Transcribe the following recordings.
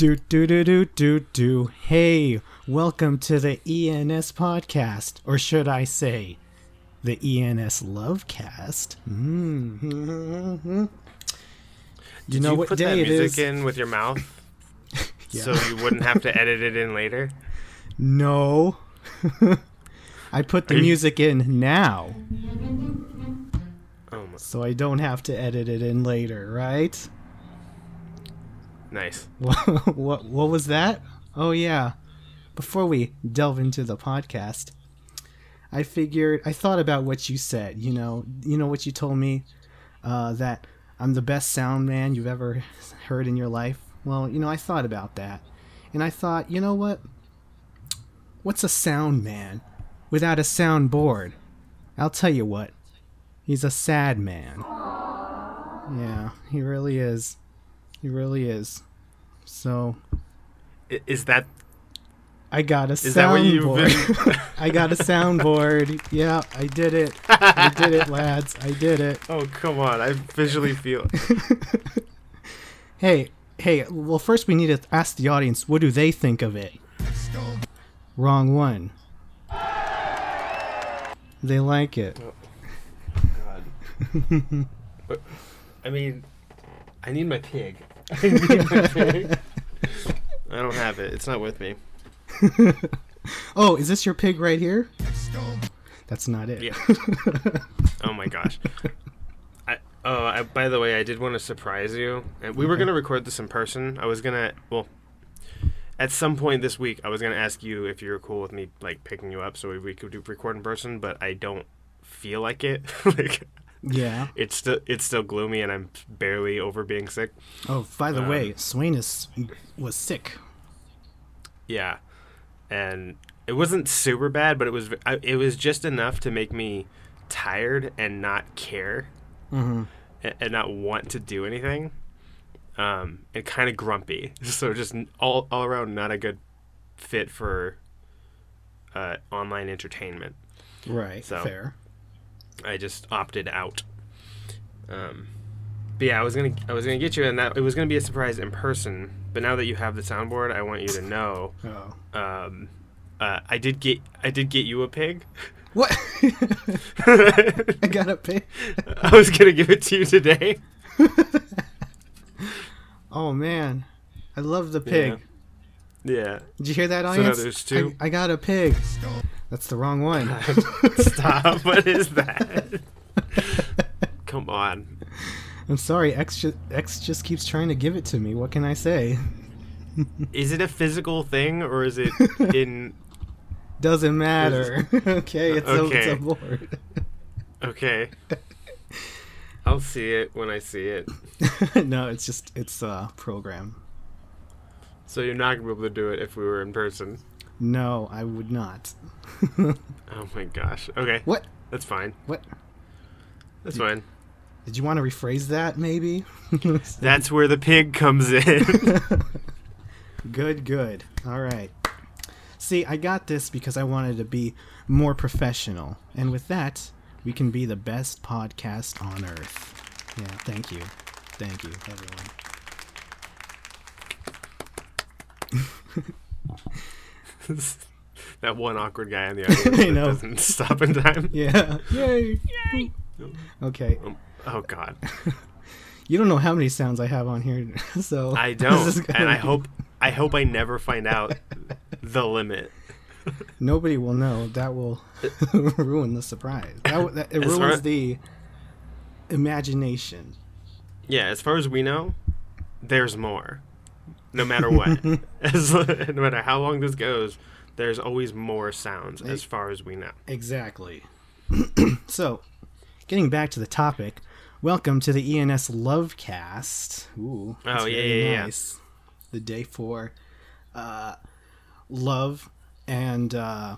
Do do do do do do. Hey, welcome to the ENS podcast, or should I say, the ENS Lovecast? Mm-hmm. You Did know you what put day that it music is? in with your mouth Yeah. so you wouldn't have to edit it in later? No, I put the you- music in now, Oh so I don't have to edit it in later, right? Nice. what what was that? Oh yeah. Before we delve into the podcast, I figured I thought about what you said. You know, you know what you told me uh, that I'm the best sound man you've ever heard in your life. Well, you know, I thought about that, and I thought, you know what? What's a sound man without a soundboard? I'll tell you what. He's a sad man. Yeah, he really is. He really is. So Is that I got a is that what you've soundboard. I got a soundboard. Yeah, I did it. I did it, lads. I did it. oh come on! I visually feel. Hey, hey. Well, first we need to ask the audience what do they think of it. Wrong one. They like it. Oh, God. But, I mean, I need my pig. I need my pig. I don't have it. It's not with me. Oh, is this your pig right here? That's not it. Yeah. oh my gosh. I, oh, I, by the way, I did want to surprise you. And we were gonna record this in person. I was gonna, well, at some point this week, I was gonna ask you if you were cool with me like picking you up so we could do record in person. But I don't feel like it. like Yeah. it's still it's still gloomy, and I'm barely over being sick. Oh, by the Um, way, Swain is was sick. Yeah, and it wasn't super bad, but it was it was just enough to make me tired and not care. Mm-hmm. and, and not want to do anything, um, and kind of grumpy. So just all all around not a good fit for uh, online entertainment. Right. So- Fair. I just opted out. Um, but yeah, I was gonna I was gonna get you, and that it was gonna be a surprise in person. But now that you have the soundboard, I want you to know. Oh. Um, uh, I did get I did get you a pig. What? I got a pig. I was gonna give it to you today. Oh man, I love the pig. Yeah. Did you hear that, audience? there's two? I, I got a pig. That's the wrong one. Stop. what is that? Come on. I'm sorry. X just, X just keeps trying to give it to me. What can I say? Is it a physical thing or is it in. Doesn't matter. okay, it's, A, it's a board. Okay. I'll see it when I see it. no, it's just it's a program. So you're not going to be able to do it if we were in person. No, I would not. Oh my gosh. Okay. what? That's fine. What? That's fine. Did you want to rephrase that? Maybe. That's where the pig comes in. Good, good. All right. See, I got this because I wanted to be more professional. And with that, we can be the best podcast on earth. Yeah, thank you. Thank you, everyone. that one awkward guy on the audience I that know. doesn't stop in time. Yeah. Yay. Yay. Okay. Um, oh god. You don't know how many sounds I have on here, so I don't. is gonna And I hope I hope I never find out the limit. nobody will know. That will ruin the surprise. That, that it As far- ruins the imagination. Yeah, as far as we know, there's more. No matter what. as, no matter how long this goes, there's always more sounds as far as we know. Exactly. so, getting back to the topic, welcome to the ENS Lovecast. Ooh, Oh, yeah, very yeah, yeah. nice. The day for uh, love and uh,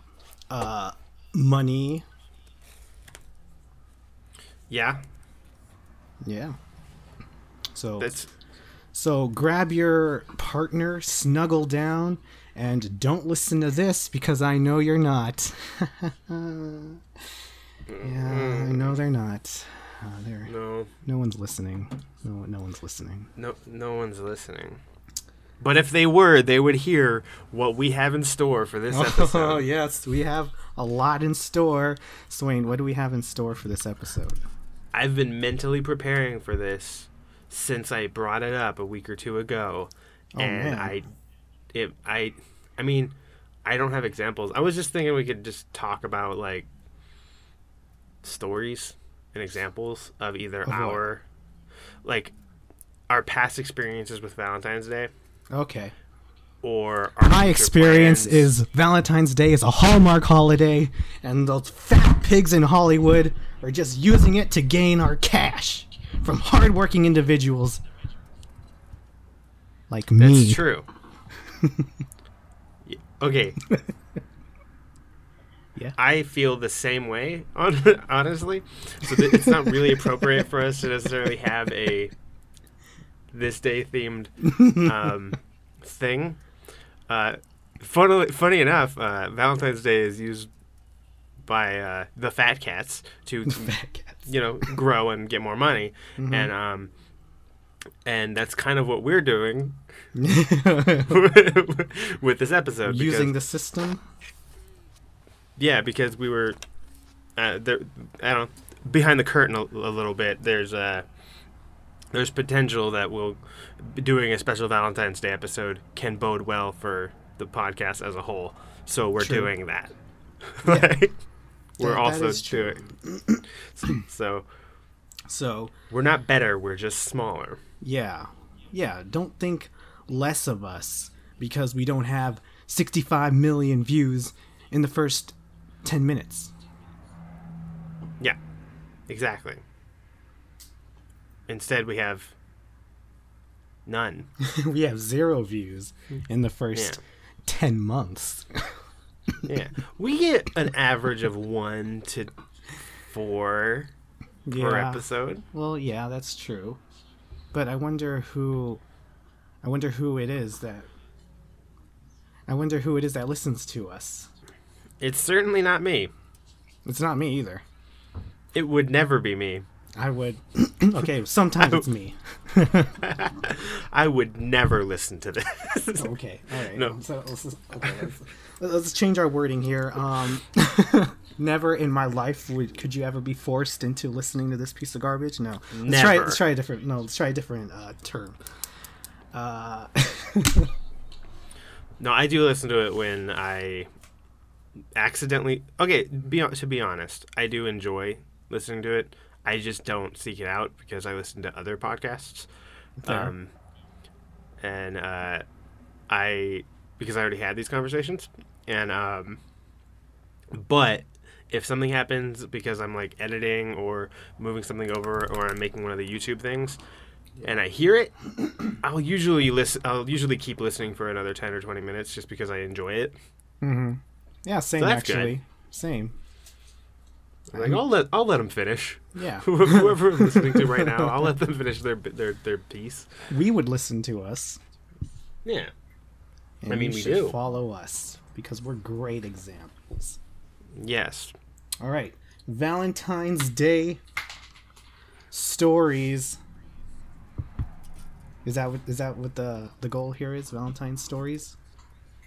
uh, money. Yeah, Yeah. So that's so grab your partner, snuggle down, and don't listen to this because I know you're not. yeah, I know they're not. Uh, they're no, no one's listening. No, no one's listening. no, no one's listening. But if they were, they would hear what we have in store for this Oh episode. yes, we have a lot in store. Swain, what do we have in store for this episode? I've been mentally preparing for this since I brought it up a week or two ago, Oh, and man. I, it, I, I mean, I don't have examples. I was just thinking we could just talk about like stories and examples of either Of what? our, like, our past experiences with Valentine's Day Okay. or our My experience plans. is Valentine's Day is a Hallmark holiday, and those fat pigs in Hollywood are just using it to gain our cash from hardworking individuals like me. That's true. Okay. Yeah. I feel the same way, hon- honestly. So th- it's not really appropriate for us to necessarily have a this day themed um, thing. Uh, funnily, funny enough, uh, Valentine's Day is used by uh, the fat cats to Fat cats. you know grow and get more money, Mm-hmm. and um, and that's kind of what we're doing with this episode. Using because, the system. yeah, because we were uh, there. I don't behind the curtain a, a little bit. There's uh, there's potential that we'll doing a special Valentine's Day episode can bode well for the podcast as a whole. So we're True. doing that. Yeah. Like, we're That- that also true. doing. so So we're not better. We're just smaller. Yeah. Yeah. Don't think less of us because we don't have 65 million views in the first 10 minutes. Yeah, exactly. Instead, we have none. we have zero views in the first Yeah. 10 months. Yeah, we get an average of one to four per episode. Well, yeah, that's true. But I wonder who I wonder who it is that I wonder who it is that listens to us. It's certainly not me. It's not me either. It would never be me. I would Okay, sometimes it's me. I would never listen to this. Okay. All right. No. So let's, just- okay, let's, let's change our wording here. Um, never in my life would could you ever be forced into listening to this piece of garbage. No. Let's try. Never. Let's try a different. No. Let's try a different uh, term. Uh, no, I do listen to it when I accidentally. Okay, be, to be honest, I do enjoy listening to it. I just don't seek it out because I listen to other podcasts. Um, and uh, I because I already had these conversations, and um, but if something happens because I'm like editing or moving something over or I'm making one of the YouTube things, and I hear it, I'll usually listen. I'll usually keep listening for another ten or twenty minutes just because I enjoy it. mhm. Yeah. Same. So that's good. actually. Same. Like I'll let I'll let them finish. Yeah. Whoever I'm listening to right now, I'll let them finish their their their piece. we would listen to us. Yeah. And I mean, we should do. follow us because we're great examples. Yes. All right. Valentine's Day stories. Is that what is that what the the goal here is? Valentine's stories.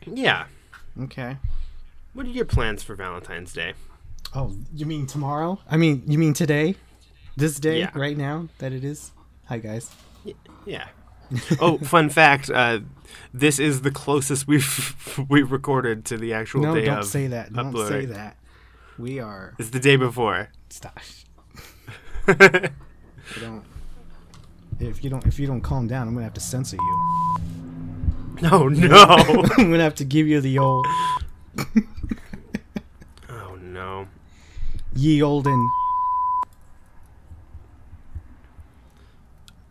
Yeah. Okay. What are your plans for Valentine's Day? Oh, you mean tomorrow? I mean, you mean today? This day, Yeah. right now that it is. Hi guys. Yeah. oh, fun fact! Uh, this is the closest we've we've recorded to the actual day. No, day don't of say that. Don't say that. We are It's the day before. stop. Don't. If you don't, if you don't calm down, I'm gonna have to censor you. no, no. I'm gonna have to give you the old oh no. Ye olden.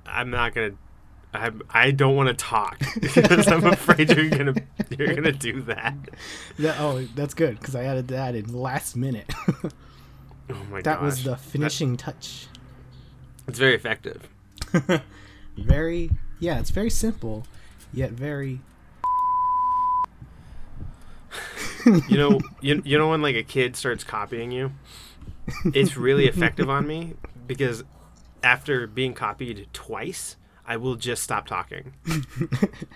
I'm not gonna. I I don't want to talk because I'm afraid you're gonna you're gonna do that. That, oh, that's good because I added that in last minute. Oh my god. that gosh. was the finishing touch. It's very effective. Very, yeah, it's very simple, yet very. You know, you, you know when like a kid starts copying you, it's really effective on me because after being copied twice, I will just stop talking.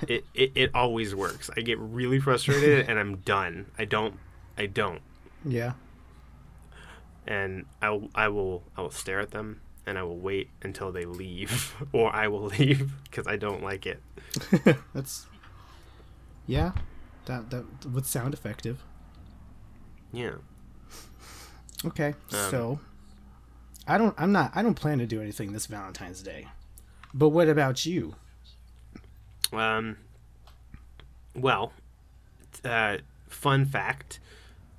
it, it it always works. I get really frustrated and I'm done. I don't I don't. Yeah. And I will I will I will stare at them and I will wait until they leave or I will leave because I don't like it. That's yeah. That that would sound effective. Yeah. Okay. Um, so I don't I'm not I don't plan to do anything this Valentine's Day. But what about you? Um. Well, uh, fun fact: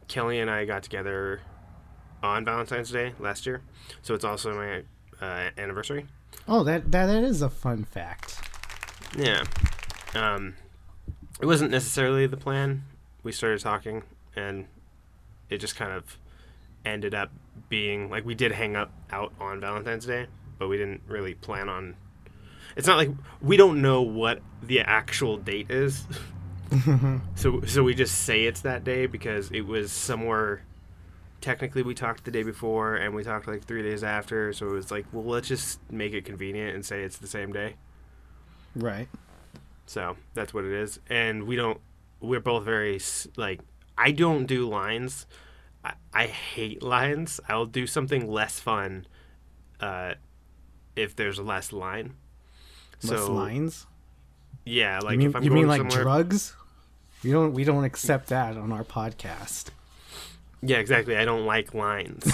Kelly and I got together on Valentine's Day last year, so it's also my uh, anniversary. Oh, that, that that is a fun fact. Yeah. Um, it wasn't necessarily the plan. We started talking, and it just kind of ended up being like we did hang up out on Valentine's Day, but we didn't really plan on. It's not like we don't know what the actual date is. so so we just say it's that day because it was somewhere technically we talked the day before and we talked like 3 days after so it was like well let's just make it convenient and say it's the same day Right. so that's what it is and we don't we're both very like i don't do lines i, I hate lines i'll do something less fun uh if there's less line Less so lines. yeah like you mean, if i'm you mean like somewhere drugs? We don't we don't accept that on our podcast. Yeah, exactly. I don't like lines.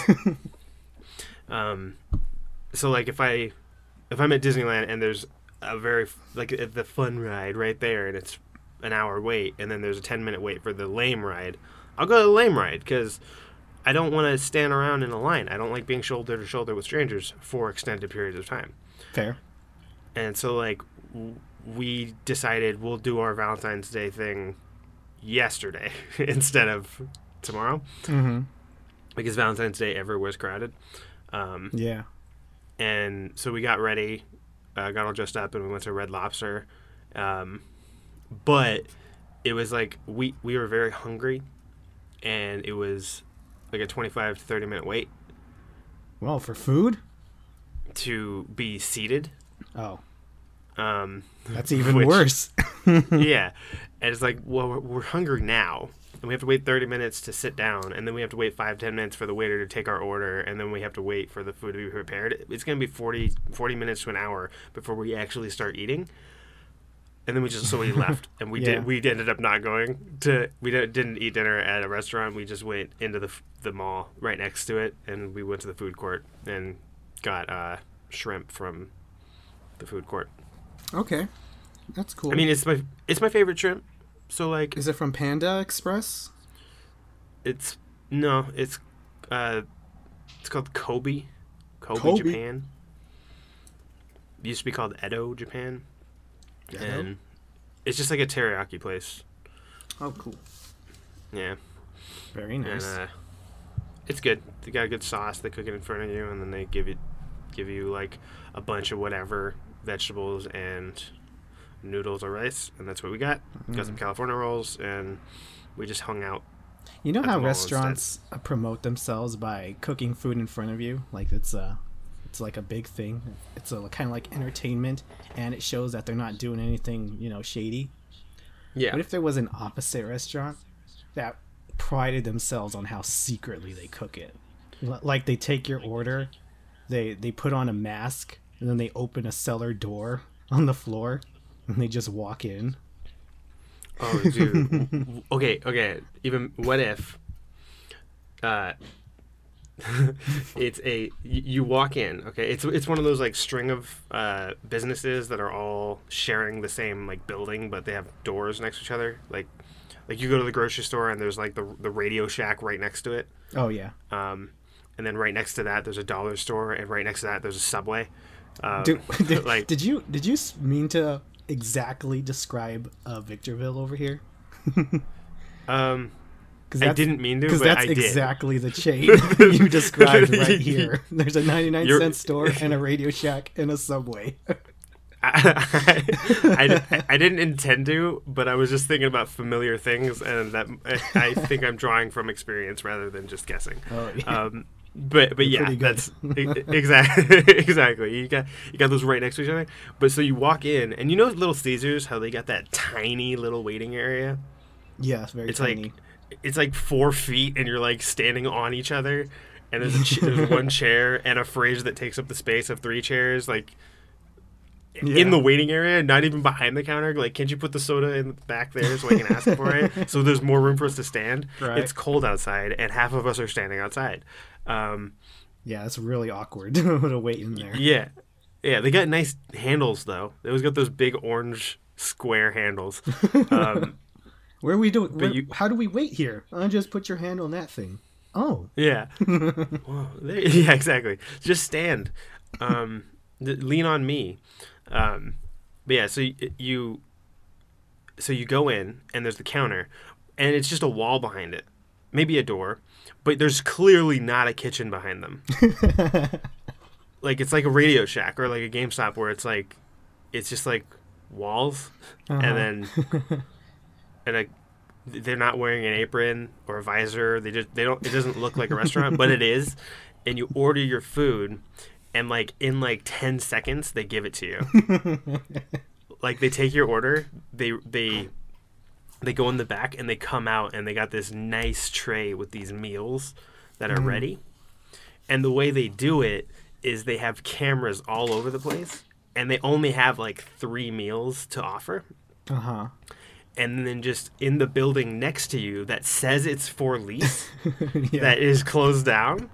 um, so like if I if I'm at Disneyland and there's a very like the fun ride right there and it's an hour wait and then there's a 10 minute wait for the lame ride, I'll go to the lame ride because I don't want to stand around in a line. I don't like being shoulder to shoulder with strangers for extended periods of time. Fair. And so like w- we decided we'll do our Valentine's Day thing yesterday instead of tomorrow Mm-hmm. because Valentine's Day everywhere's crowded. Um, Yeah. and so we got ready, uh, got all dressed up, and we went to Red Lobster. Um, but it was like we we were very hungry, and it was like a twenty five to thirty minute wait Well, for food? to be seated. Oh, Um, that's even Which- worse. yeah, and it's like well we're, we're hungry now. And we have to wait 30 minutes to sit down, and then we have to wait five, 10 minutes for the waiter to take our order, and then we have to wait for the food to be prepared. It's going to be 40, 40 minutes to an hour before we actually start eating. And then we just, so we left, and we Yeah. did, we ended up not going to, we didn't, didn't eat dinner at a restaurant. We just went into the, the mall right next to it, and we went to the food court and got uh, shrimp from the food court. okay, that's cool. I mean, it's my, it's my favorite shrimp. So like, is it from Panda Express? It's no, it's uh, it's called Kobe, Kobe, Kobe? Japan. It used to be called Edo, Japan, and it's just like a teriyaki place. Oh, cool. Yeah, Very and nice. uh, it's good. They got a good sauce. They cook it in front of you, and then they give you give you like a bunch of whatever vegetables and noodles or rice, and that's what we got. Got Mm. some California rolls, and we just hung out. You know how the mall instead. restaurants uh, promote themselves by cooking food in front of you? Like it's a, it's like a big thing. It's a kind of like entertainment, and it shows that they're not doing anything, you know, shady. Yeah, What if there was an opposite restaurant that prided themselves on how secretly they cook it? Like they take your order, they they put on a mask, and then they open a cellar door on the floor, and they just walk in. Oh, dude. okay, okay. Even what if uh it's a you walk in, okay? It's it's one of those like string of uh businesses that are all sharing the same like building but they have doors next to each other. Like like you go to the grocery store and there's like the the Radio Shack right next to it. Oh yeah, Um and then right next to that there's a dollar store and right next to that there's a Subway. Um, Did, did, like did you did you mean to exactly describe uh, Victorville over here? um I didn't mean to, Because but that's I did. exactly the chain you described right here. There's a 99 You're- cent store and a Radio Shack and a Subway. I, I, I didn't intend to, but I was just thinking about familiar things, and that I think I'm drawing from experience rather than just guessing. Oh, yeah. Um, but but yeah, pretty good. that's exactly exactly. You got you got those right next to each other. But so you walk in, and you know Little Caesars, how they got that tiny little waiting area. Yeah, it's very It's tiny. like it's like four feet, and you're like standing on each other. And there's a ch- there's one chair and a fridge that takes up the space of three chairs, like Yeah. in the waiting area, not even behind the counter. Like, can't you put the soda in the back there so I can ask for it? So there's more room for us to stand. Right. It's cold outside, and half of us are standing outside. Um, yeah, it's really awkward to wait in there. yeah, yeah. They got nice handles though. They always got those big orange square handles. Um, Where are we doing? Where, you- how do we wait here? Uh, just put your hand on that thing. Oh, yeah, there, yeah, exactly. Just stand. Um, lean on me. Um, but yeah, so you, you, so you go in and there's the counter, and it's just a wall behind it, maybe a door, but there's clearly not a kitchen behind them. like it's like a Radio Shack or like a GameStop where it's like, it's just like walls, Uh-huh. and then, and a, they're not wearing an apron or a visor. They just they don't. It doesn't look like a restaurant, but it is. And you order your food, and like in like ten seconds they give it to you. like they take your order, they they they go in the back and they come out and they got this nice tray with these meals that are ready. And the way they do it is they have cameras all over the place and they only have like 3 meals to offer. uh huh. And then just in the building next to you that says it's for lease yeah. that is closed down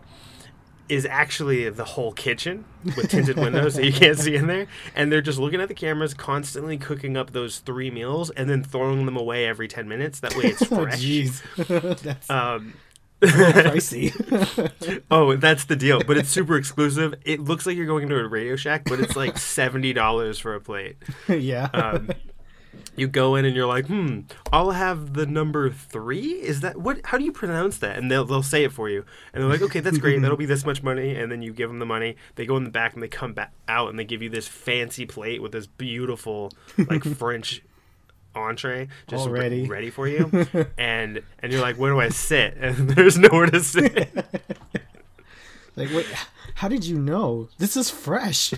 is actually the whole kitchen with tinted windows that you can't see in there. And they're just looking at the cameras, constantly cooking up those three meals and then throwing them away every 10 minutes. That way it's oh, fresh. jeez, that's um, pricey. oh, that's the deal. But it's super exclusive. It looks like you're going to a Radio Shack, but it's like $70 for a plate. yeah. Um, you go in and you're like, hmm, I'll have the number three. Is that what? How do you pronounce that? And they'll they'll say it for you, and they're like, okay, that's great. That'll be this much money. And then you give them the money. They go in the back and they come back out and they give you this fancy plate with this beautiful like French entree just re- Already. ready for you. and and you're like, where do I sit? And there's nowhere to sit. like, wait, how did you know? This is fresh.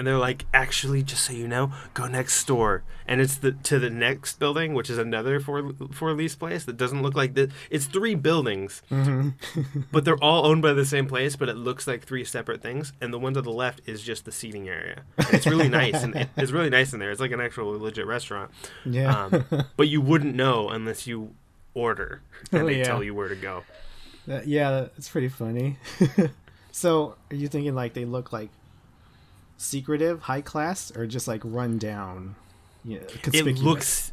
And they're like, actually, just so you know, go next door, and it's the to the next building, which is another for for lease place that doesn't look like the. It's three buildings, but they're all owned by the same place, but it looks like three separate things. And the one to the left is just the seating area. And it's really nice, and it, it's really nice in there. It's like an actual legit restaurant. yeah. Um, but you wouldn't know unless you order, and Oh, they yeah. tell you where to go. That- yeah, it's pretty funny. so, are you thinking like they look like secretive, high class, or just like run down? Yeah, it looks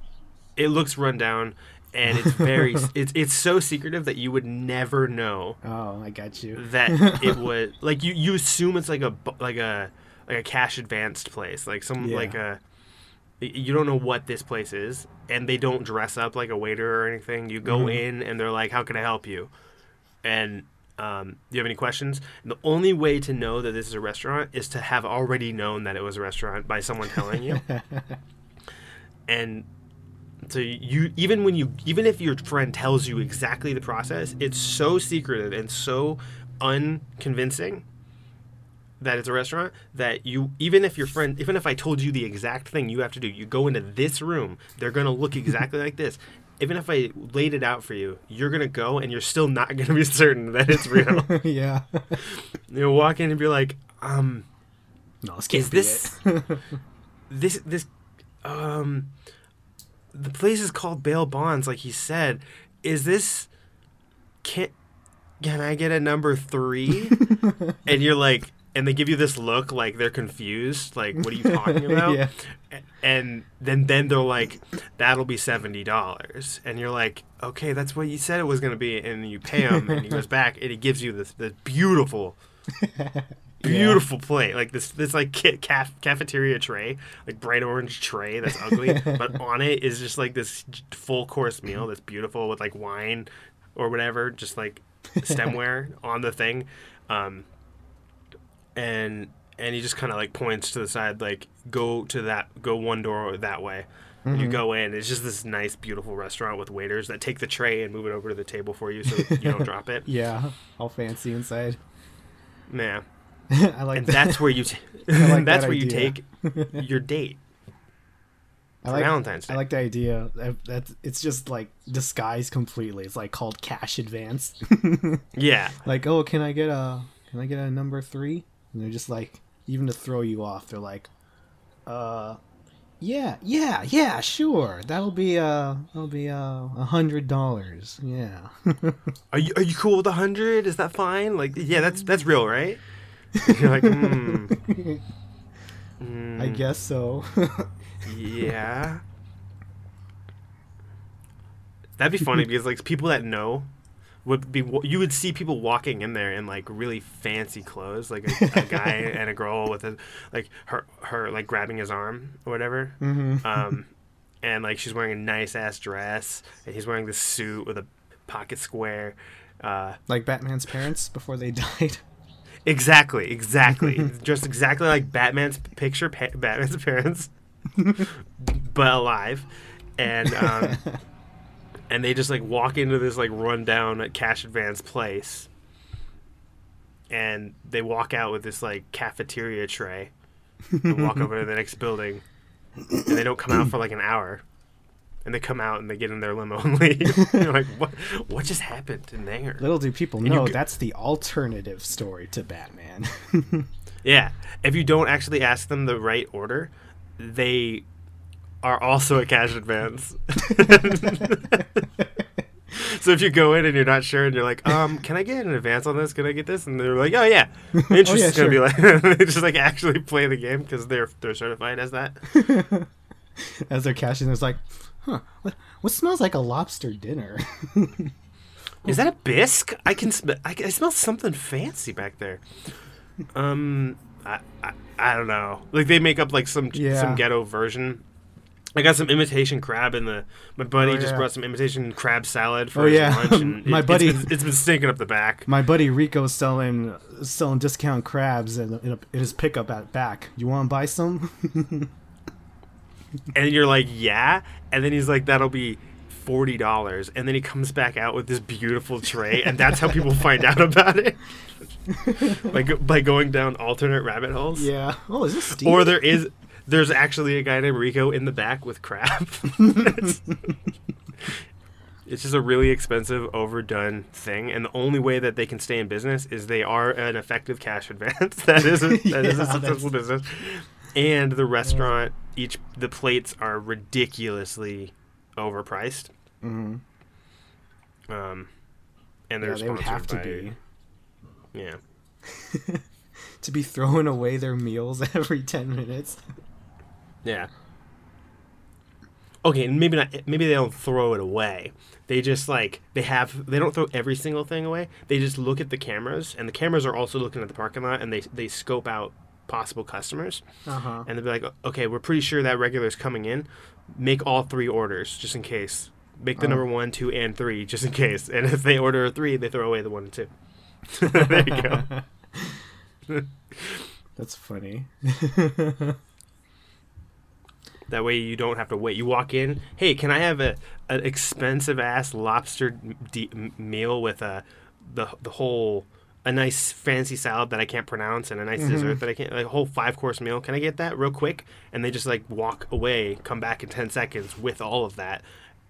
it looks run down and it's very it's it's so secretive that you would never know Oh, I got you. that it would like you you assume it's like a like a like a cash advanced place like some Yeah. like a you don't know what this place is and they don't dress up like a waiter or anything you go Mhm. in and they're like how can i help you and um, do you have any questions? And the only way to know that this is a restaurant is to have already known that it was a restaurant by someone telling you. And so you even when you even if your friend tells you exactly the process it's so secretive and so unconvincing that it's a restaurant that you even if your friend even if i told you the exact thing you have to do you go into this room they're going to look exactly like this even if i laid it out for you you're going to go and you're still not going to be certain that it's real yeah. you'll walk in and be like um No, this can't Is be this- it. this this um the place is called bail bonds like he said is this can can i get a number three and you're like and they give you this look like they're confused like what are you talking about? Yeah. And then then they're like that'll be $70 and you're like okay that's what you said it was going to be. And you pay him and he goes back and he gives you this, this beautiful beautiful plate like this this like ca- caf- cafeteria tray like bright orange tray that's ugly but on it is just like this full course meal that's beautiful with like wine or whatever just like stemware on the thing. Um and and he just kind of like points to the side like go to that go one door that way And You mm-hmm. go in, it's just this nice, beautiful restaurant with waiters that take the tray and move it over to the table for you so you don't drop it. Yeah, all fancy inside. Yeah, I like and that. that's where you t- like that's that where you take your date I like, Valentine's Day. I like the idea that, that it's just like disguised completely. It's like called cash advance. yeah, like, oh, can I get a can I get a number three? And they're just like, even to throw you off, they're like, uh, yeah, yeah, yeah, sure. That'll be uh, that'll be uh, a hundred dollars. Yeah. are you are you cool with a hundred? Is that fine? Like, yeah, that's that's real, right? You're like, mm, mm, I guess so. Yeah. That'd be funny because like people that know would be you would see people walking in there in like really fancy clothes, like a, a guy and a girl with a like her her like grabbing his arm or whatever. hmm Um, and like she's wearing a nice ass dress, and he's wearing this suit with a pocket square. Uh, Like Batman's parents before they died. exactly, exactly, just exactly like Batman's picture, pa- Batman's parents, but alive, and um, and they just like walk into this like rundown uh, cash advance place, and they walk out with this like cafeteria tray, and walk over to the next building, and they don't come out for like an hour. And they come out and they get in their limo and leave. You're like, what? What just happened in there? Little do people know g- that's the alternative story to Batman. Yeah. If you don't actually ask them the right order, they are also a cash advance. so if you go in and you're not sure and you're like, um, can I get an advance on this? Can I get this? And they're like, oh yeah, interest Oh, yeah, gonna be like they just like actually play the game because they're they're certified as that. As they're cashing, it's like, huh, what, what smells like a lobster dinner? Is that a bisque? I can sm- I, I smell something fancy back there. Um, I, I I don't know. Like they make up like some Yeah. some ghetto version. I got some imitation crab in the. My buddy Oh, just yeah. brought some imitation crab salad for Oh, his yeah. lunch, and My it, buddy- It's been, it's been stinking up the back. My buddy Rico's selling selling discount crabs in, in, a, in his pickup at back. You want to buy some? And you're like, yeah, and then he's like, that'll be. Forty dollars, and then he comes back out with this beautiful tray, and that's how people find out about it, like by going down alternate rabbit holes. yeah. Oh, is this Steve? or there is there's actually a guy named Rico in the back with crap. it's, it's just a really expensive, overdone thing, and the only way that they can stay in business is they are an effective cash advance. that is a, that is Yeah, a that's- successful business, and the restaurant each the plates are ridiculously overpriced. Mhm. Um, and they're Yeah, they would have to be Yeah. to be throwing away their meals every ten minutes. Yeah. Okay, and maybe not. Maybe they don't throw it away. They just like they have. They don't throw every single thing away. They just look at the cameras, and the cameras are also looking at the parking lot, and they they scope out possible customers, Uh huh. and they'll be like, okay, we're pretty sure that regular's coming in. Make all three orders just in case. Make the Oh. number one, two, and three just in case. And if they order a three, they throw away the one and two. there you go. That's funny. That way you don't have to wait. You walk in. Hey, can I have a an expensive ass lobster d- meal with a the the whole a nice fancy salad that I can't pronounce and a nice mm-hmm. dessert that I can't like a whole five course meal. Can I get that real quick? And they just like walk away, come back in ten seconds with all of that.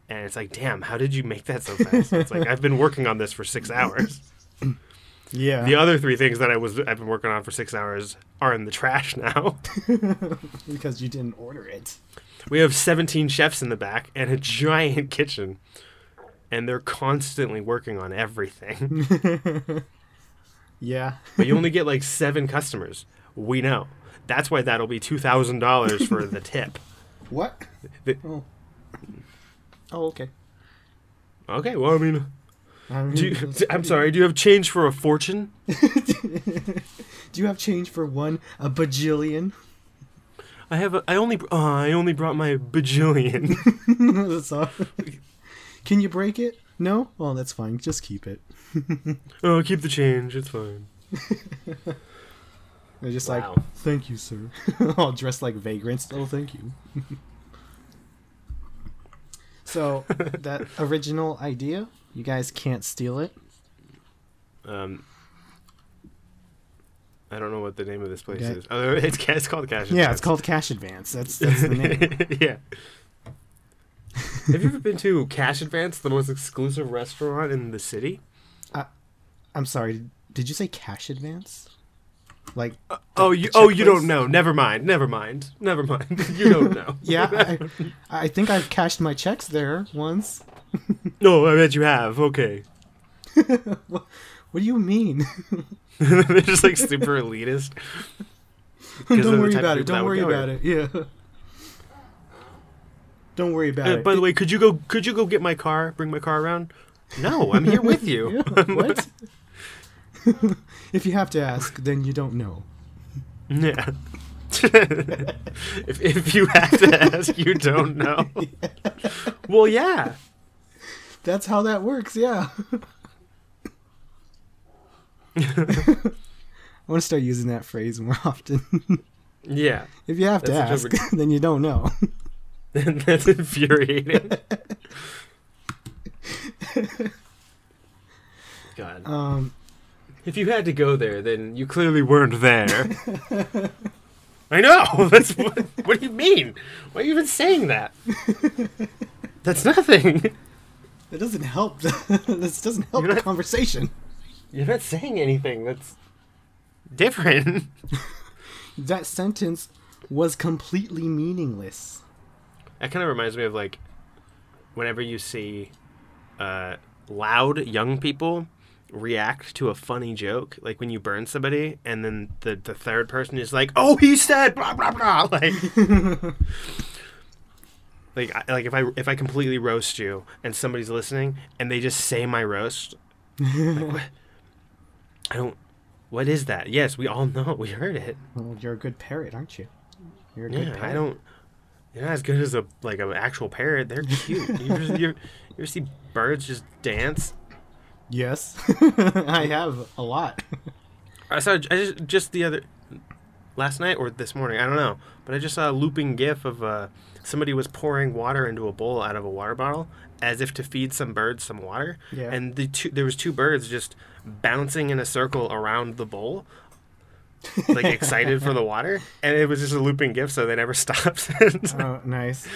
And it's like, damn, how did you make that so fast? it's like I've been working on this for six hours. Yeah. The other three things that I was I've been working on for six hours are in the trash now. because you didn't order it. We have 17 chefs in the back and a giant kitchen. And they're constantly working on everything. Yeah. but you only get like seven customers. We know. That's why that'll be $2,000 for the tip. What? The- oh. Oh, okay. Okay, well, I mean, I mean, do you, I'm sorry, do you have change for a fortune? do you have change for one a bajillion? I have a, I only, uh, I only brought my bajillion. that's all. Can you break it? No? Well, that's fine. Just keep it. oh, keep the change, it's fine. They're just Wow. like, thank you, sir. All dressed like vagrants. Oh, thank you. So that original idea, you guys can't steal it. Um, I don't know what the name of this place Okay. is. Oh, it's it's called Cash. Advance. Yeah, it's called Cash Advance. That's that's the name. yeah. Have you ever been to Cash Advance, the most exclusive restaurant in the city? I'm sorry. Did you say Cash Advance? Like Oh, you oh you don't know. Never mind. Never mind. Never mind. you don't know. yeah, I, I think I've cashed my checks there once. no, I bet you have. Okay. What do you mean? They're just like super elitist. don't worry about it. Don't worry about it. Yeah. Don't worry about Uh, it. by the way, could you go? Could you go get my car? Bring my car around? No, I'm here with you. Yeah, what? if you have to ask, then you don't know. Yeah. if if you have to ask, you don't know. Well, yeah. That's how that works. Yeah. I want to start using that phrase more often. Yeah. if you have to ask, then you don't know. That's infuriating. God. Um, If you had to go there, then you clearly weren't there. I know. That's what. What do you mean? Why are you even saying that? That's nothing. It doesn't help. this doesn't help You're the not- conversation. You're not saying anything. That's different. That sentence was completely meaningless. That kind of reminds me of like whenever you see uh, loud young people react to a funny joke, like when you burn somebody, and then the the third person is like, "Oh, he said blah blah blah," like. Like, I, like if I if I completely roast you and somebody's listening and they just say my roast, like, what? I don't. What is that? Yes, we all know. We heard it. Well, you're a good parrot, aren't you? You're a good Yeah, parrot. I don't. You're not as good as a like an actual parrot. They're cute. you, ever, you, you ever see birds just dance? Yes, I have a lot. I saw. I just just the other last night or this morning. I don't know, but I just saw a looping GIF of uh, somebody was pouring water into a bowl out of a water bottle as if to feed some birds some water. Yeah. And the two there was two birds just bouncing in a circle around the bowl. like excited for the water, and it was just a looping GIF, so they never stopped. Oh, nice.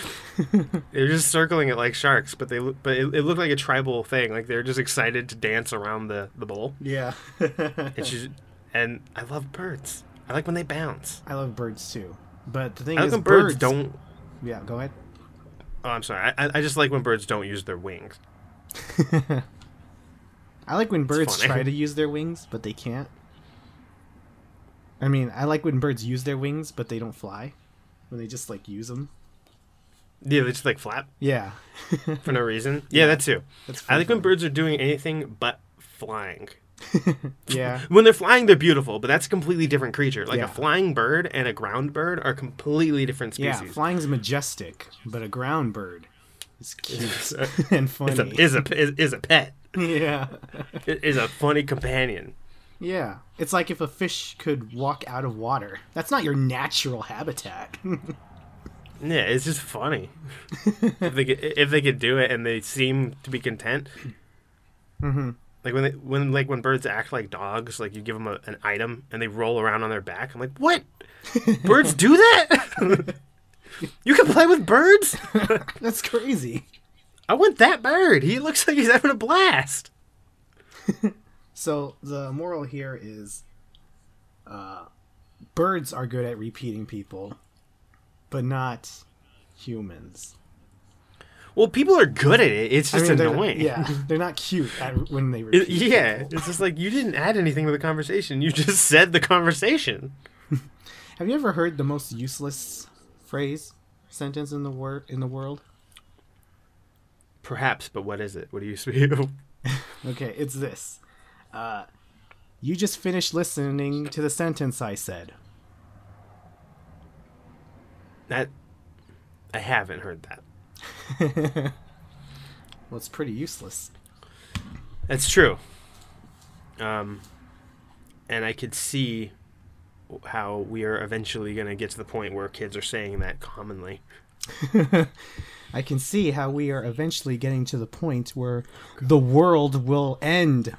They're just circling it like sharks, but they but it, it looked like a tribal thing. Like they're just excited to dance around the, the bowl. Yeah. And she's, and I love birds. I like when they bounce. I love birds too. But the thing I like is, when birds, don't. Yeah, go ahead. Oh, I'm sorry. I, I just like when birds don't use their wings. I like when birds try to use their wings, but they can't. I mean, I like when birds use their wings, but they don't fly. When they just like use them. Yeah, they just like flap Yeah. for no reason. Yeah, that too. That's I like when birds are doing anything but flying. Yeah. When they're flying, they're beautiful, but that's a completely different creature. Like Yeah. a flying bird and a ground bird are completely different species. Yeah, flying's majestic, but a ground bird is cute and funny. a, is a is, is a pet. yeah. It is a funny companion. Yeah. It's like if a fish could walk out of water. That's not your natural habitat. Yeah, it's just funny. if they could, if they could do it and they seem to be content, hmm like when they when like when birds act like dogs, like you give them a, an item and they roll around on their back. I'm like, what? birds do that? you can play with birds? That's crazy. I want that bird. He looks like he's having a blast. So the moral here is uh, birds are good at repeating people, but not humans. Well, people are good at it. It's I just mean, they're- annoying. Yeah, they're not cute at, when they It- yeah, it's just like you didn't add anything to the conversation. You just said the conversation. Have you ever heard the most useless phrase sentence in the word in the world? Perhaps, but what is it? What do you speak? Okay, it's this. Uh, you just finished listening to the sentence I said. That I haven't heard that. Well, it's pretty useless. That's true. Um, and I could see how we are eventually going to get to the point where kids are saying that commonly. I can see how we are eventually getting to the point where the world will end.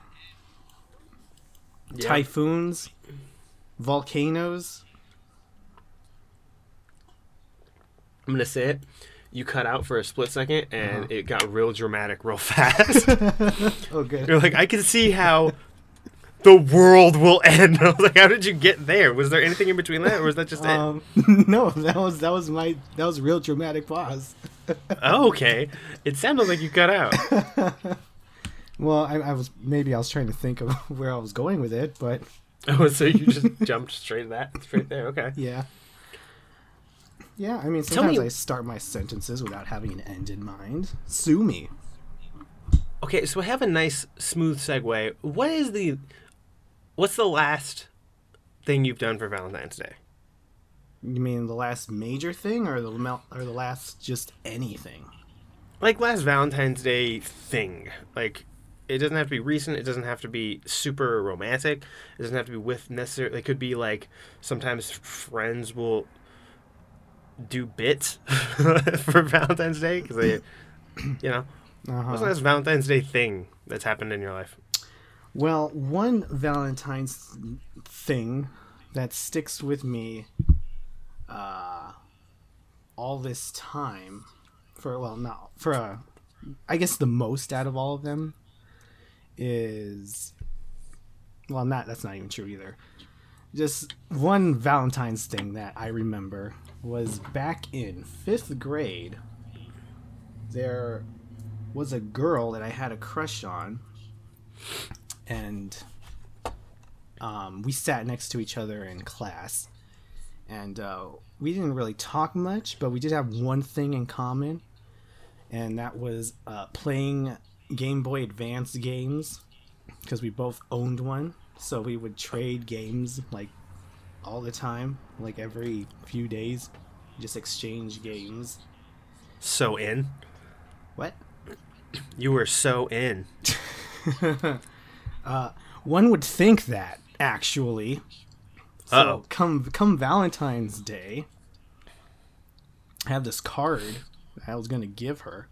Yeah. Typhoons, volcanoes. I'm gonna say it. You cut out for a split second, and Uh-huh. it got real dramatic, real fast. Oh, good. You're like, I can see how the world will end. I was like, how did you get there? Was there anything in between that, or was that just Um, no, that was that was my that was real dramatic pause. Oh, okay. It sounded like you cut out. Well, I, I was maybe I was trying to think of where I was going with it, but Oh, so you just jumped straight to that straight there. Okay. yeah, yeah. I mean, sometimes me- I start my sentences without having an end in mind. Sue me. Okay, so I have a nice smooth segue. What is the what's the last thing you've done for Valentine's Day? You mean the last major thing, or the or the last just anything? Like last Valentine's Day thing. Like it doesn't have to be recent, it doesn't have to be super romantic. It doesn't have to be with necessarily it could be like sometimes friends will do bits for Valentine's Day because they you know, Uh-huh. what's the last Valentine's Day thing that's happened in your life? Well, one Valentine's thing that sticks with me uh, all this time for well, not for uh, I guess the most out of all of them is well, not that's not even true either. Just one Valentine's thing that I remember was back in fifth grade. There was a girl that I had a crush on and um, we sat next to each other in class and uh, we didn't really talk much but we did have one thing in common and that was uh, playing game boy advance games because we both owned one so we would trade games like all the time like every few days just exchange games So in. what You were so in. Uh, one would think that, actually. So Uh-oh. come come Valentine's Day, I have this card that I was gonna give her,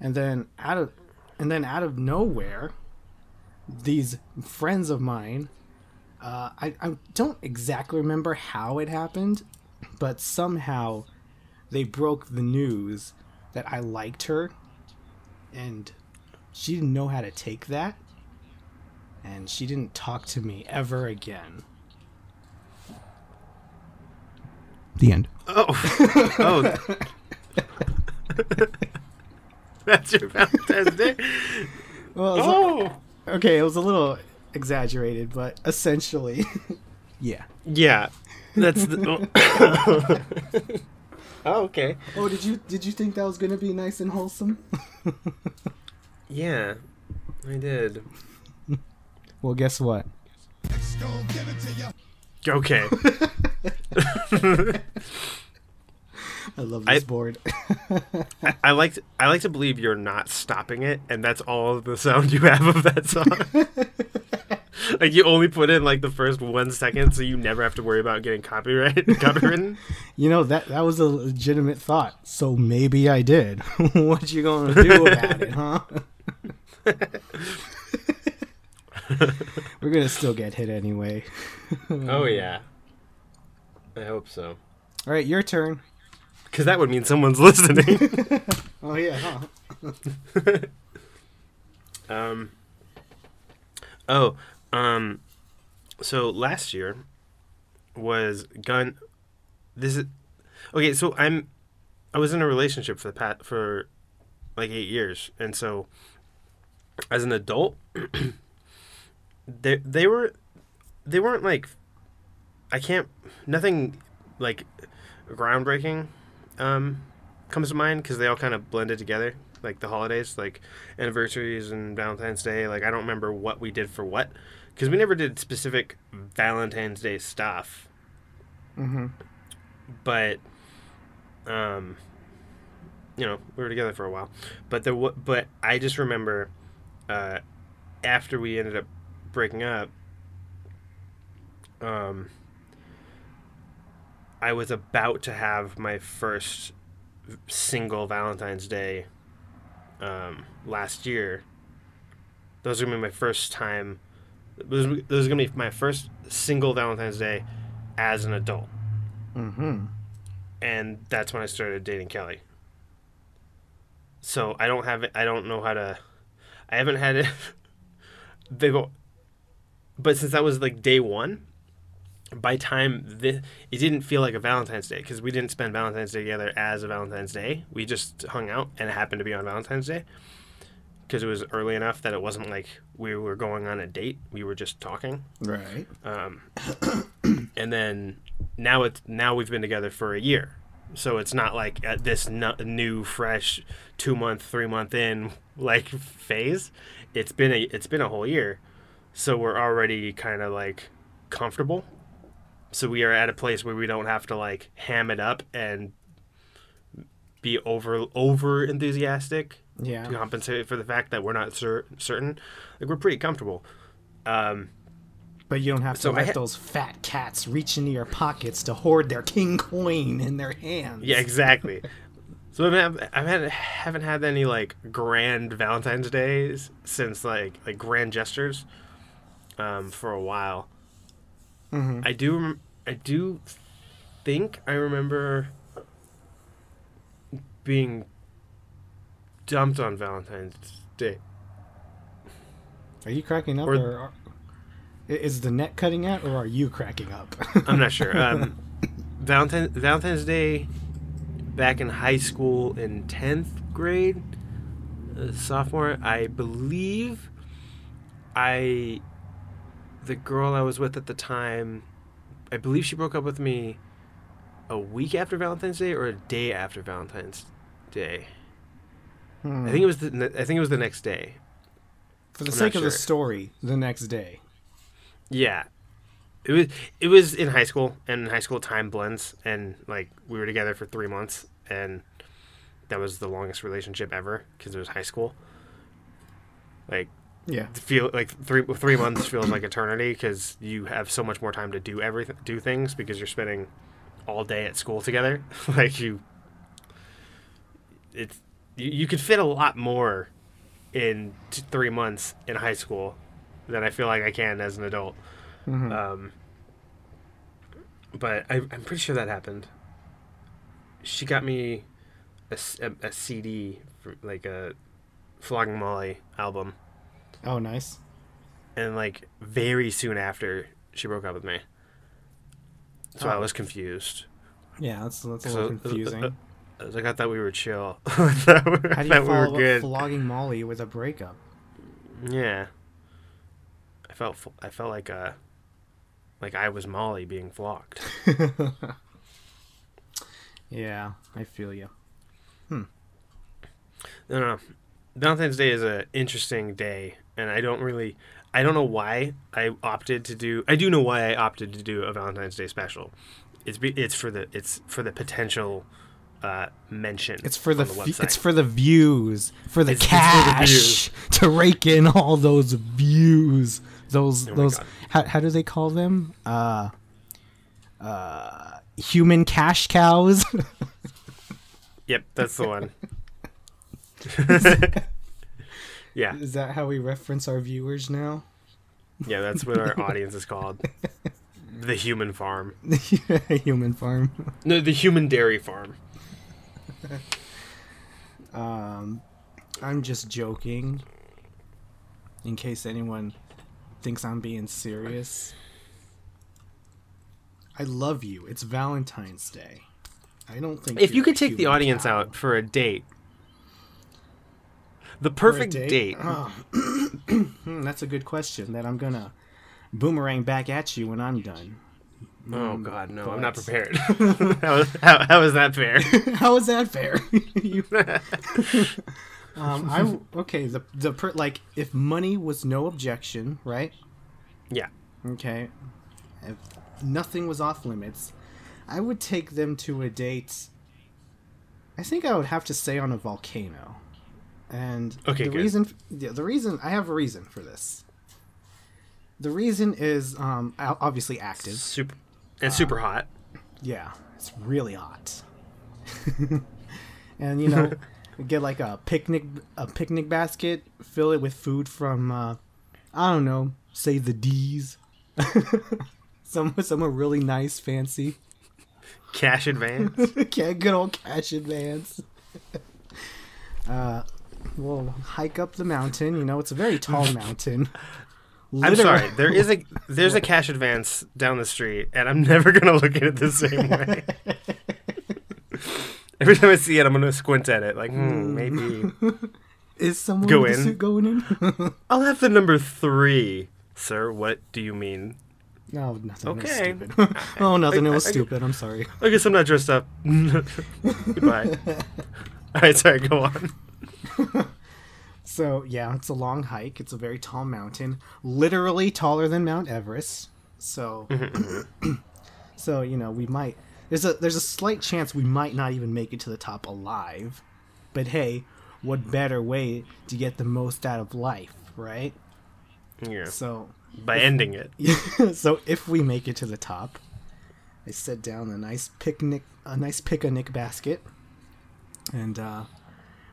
and then out of and then out of nowhere, these friends of mine, uh, I I don't exactly remember how it happened, but somehow they broke the news that I liked her, and she didn't know how to take that and she didn't talk to me ever again. The end. Oh. Oh. That's your Valentine's Day? Well, it was Oh. Okay, it was a little exaggerated, but essentially, yeah. Yeah. That's the. Oh. oh, okay. Oh, did you did you think that was gonna be nice and wholesome? Yeah. I did. well, guess what? Okay. I love I- this board. I, I like to, I like to believe you're not stopping it, and that's all the sound you have of that song. like you only put in like the first one second, so you never have to worry about getting copyright copywritten. you know that that was a legitimate thought. So maybe I did. what you gonna do about it, huh? We're gonna still get hit anyway. oh yeah. I hope so. All right, your turn. Because that would mean someone's listening. Oh yeah, huh? Um. Oh, um. So last year was gun. This is okay. So I'm. I was in a relationship for the pat for like eight years, and so as an adult, they they were they weren't like I can't nothing like groundbreaking um comes to mind because they all kind of blended together like the holidays like anniversaries and valentine's day like i don't remember what we did for what because we never did specific valentine's day stuff Mm-hmm. but um you know we were together for a while but there wa- but i just remember uh after we ended up breaking up um i was about to have my first single Valentine's Day um, last year. Those are gonna be my first time. Those, those are gonna be my first single Valentine's Day as an adult, Mm-hmm. and that's when I started dating Kelly. So I don't have it. I don't know how to. I haven't had it. They go, but since that was like day one, by time this, it didn't feel like a Valentine's Day because we didn't spend Valentine's Day together as a Valentine's Day. We just hung out and it happened to be on Valentine's Day because it was early enough that it wasn't like we were going on a date. We were just talking. Right. Um, and then now it's now we've been together for a year, so it's not like at this nu- new, fresh, two month, three month in like phase. It's been a it's been a whole year, so we're already kind of like comfortable. So we are at a place where we don't have to like ham it up and be over over enthusiastic Yeah. to compensate for the fact that we're not cer- certain. Like we're pretty comfortable. Um, But you don't have to So let ha- those fat cats reach into your pockets to hoard their king coin in their hands. Yeah, exactly. so I've, I've had haven't had any like grand Valentine's days since like like grand gestures um, for a while. Mhm. I do rem- I do think I remember being dumped on Valentine's Day. Are you cracking up, Or- or, are, is the net cutting out, or are you cracking up? I'm not sure. Um, Valentine, Valentine's Day back in high school in 10th grade, uh, sophomore, I believe I, the girl I was with at the time, I believe she broke up with me a week after Valentine's Day or a day after Valentine's Day. Hmm. I think it was the I think it was the next day. For the I'm sake of the story, the next day. Yeah. It was it was in high school and high school time blends and like we were together for 3 months and that was the longest relationship ever cuz it was high school. Like Yeah. feel like 3 3 months feels like eternity cuz you have so much more time to do everything do things because you're spending all day at school together. like you it's you, you could fit a lot more in t- 3 months in high school than I feel like I can as an adult. Mhm. Um, but I, I'm pretty sure that happened. She got me a CD, for, like a Flogging Molly album, oh, nice. and like very soon after she broke up with me. So I Oh. was confused. Yeah, that's that's a So- little confusing. I was like, I thought we were chill. I thought we, How do you we were follow up good. flogging Molly with a breakup? yeah. I felt I felt like uh like I was Molly being flogged. yeah, I feel you. Hmm. No, no. Valentine's Day is an interesting day, and I don't really, I don't know why I opted to do. I do know why I opted to do a Valentine's Day special. It's be, it's for the it's for the potential uh, mention. It's for the, on f- it's for the views, for the It's- it's for the cash, to rake in all those views. Those Oh those how, how do they call them? Uh, uh, human cash cows. Yep, that's the one. yeah, Is that how we reference our viewers now? yeah, that's what our audience is called. The human farm. The human farm. No, the human dairy farm. Um, I'm just joking. In case anyone thinks I'm being serious. I love you. It's Valentine's Day. I don't think If you could take the audience cow. out for a date, the perfect date. Oh. Hmm, that's a good question that I'm gonna boomerang back at you when I'm done. Oh God, no! I'm not prepared. how, how, how is that fair? How is that fair? You- um, I okay. The the per, like if money was no objection, right? yeah, Okay. If nothing was off limits, I would take them to a date. I think I would have to say on a volcano. And Okay, the good. reason yeah, the reason I have a reason for this. The reason is um obviously active. super and super hot. Yeah, it's really hot. and you know, get like a picnic a picnic basket, fill it with food from uh, I don't know, say the D's, some somewhere really nice, fancy, Cash advance. okay, good old cash advance. uh, we'll hike up the mountain. You know, it's a very tall mountain. I'm sorry. There is a there's a cash advance down the street, and I'm never gonna look at it the same way. Every time I see it, I'm gonna squint at it, like hmm, maybe. Is someone Go in. suit going in? I'll have the number three, sir. What do you mean? no, nothing. Okay. stupid. oh, nothing. It was I- I- stupid. I'm sorry. I guess I'm not dressed up. Goodbye. All right, sorry. Go on. So yeah, it's a long hike. It's a very tall mountain, literally taller than Mount Everest. So, so you know we might there's a there's a slight chance we might not even make it to the top alive. But hey, what better way to get the most out of life, right? Yeah. So, By ending it. so if we make it to the top, I set down a nice picnic a nice picnic basket, and uh,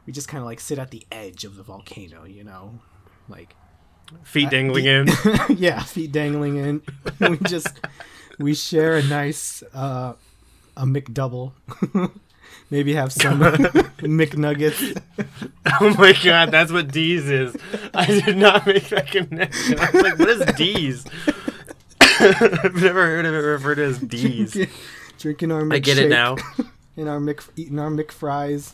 we just kind of like sit at the edge of the volcano, you know, like Feet dangling in. yeah, feet dangling in. we just we share a nice uh, a McDouble. Maybe have some McNuggets. Oh my god, that's what D's is. I did not make that connection. I was like, what is D's? I've never heard of it referred to as D's. Drinking our milkshake. I get it now. In our Mc, eating our McFries,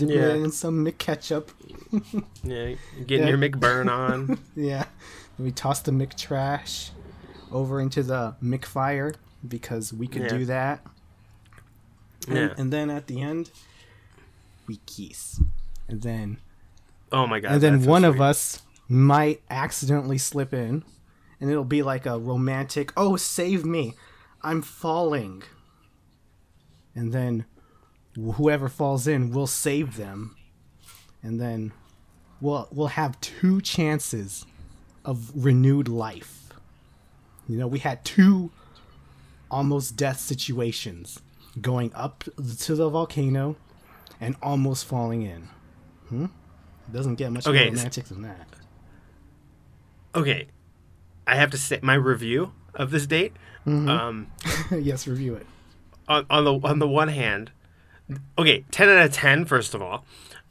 Yeah. it in some McKetchup. Yeah, getting Yeah. your McBurn on. Yeah. We toss the McTrash over into the McFire because we could Yeah. do that. And, Yeah. and then at the end, we kiss. And then Oh my god. and then that's so one of us might accidentally slip in and it'll be like a romantic oh save me i'm falling and then whoever falls in will save them and then we'll we'll have two chances of renewed life you know we had two almost death situations going up to the volcano and almost falling in hmm it doesn't get much Okay, more romantic than that Okay. I have to say my review of this date. Mm-hmm. Um yes, review it. on, on the on the one hand, okay, ten out of ten. First of all,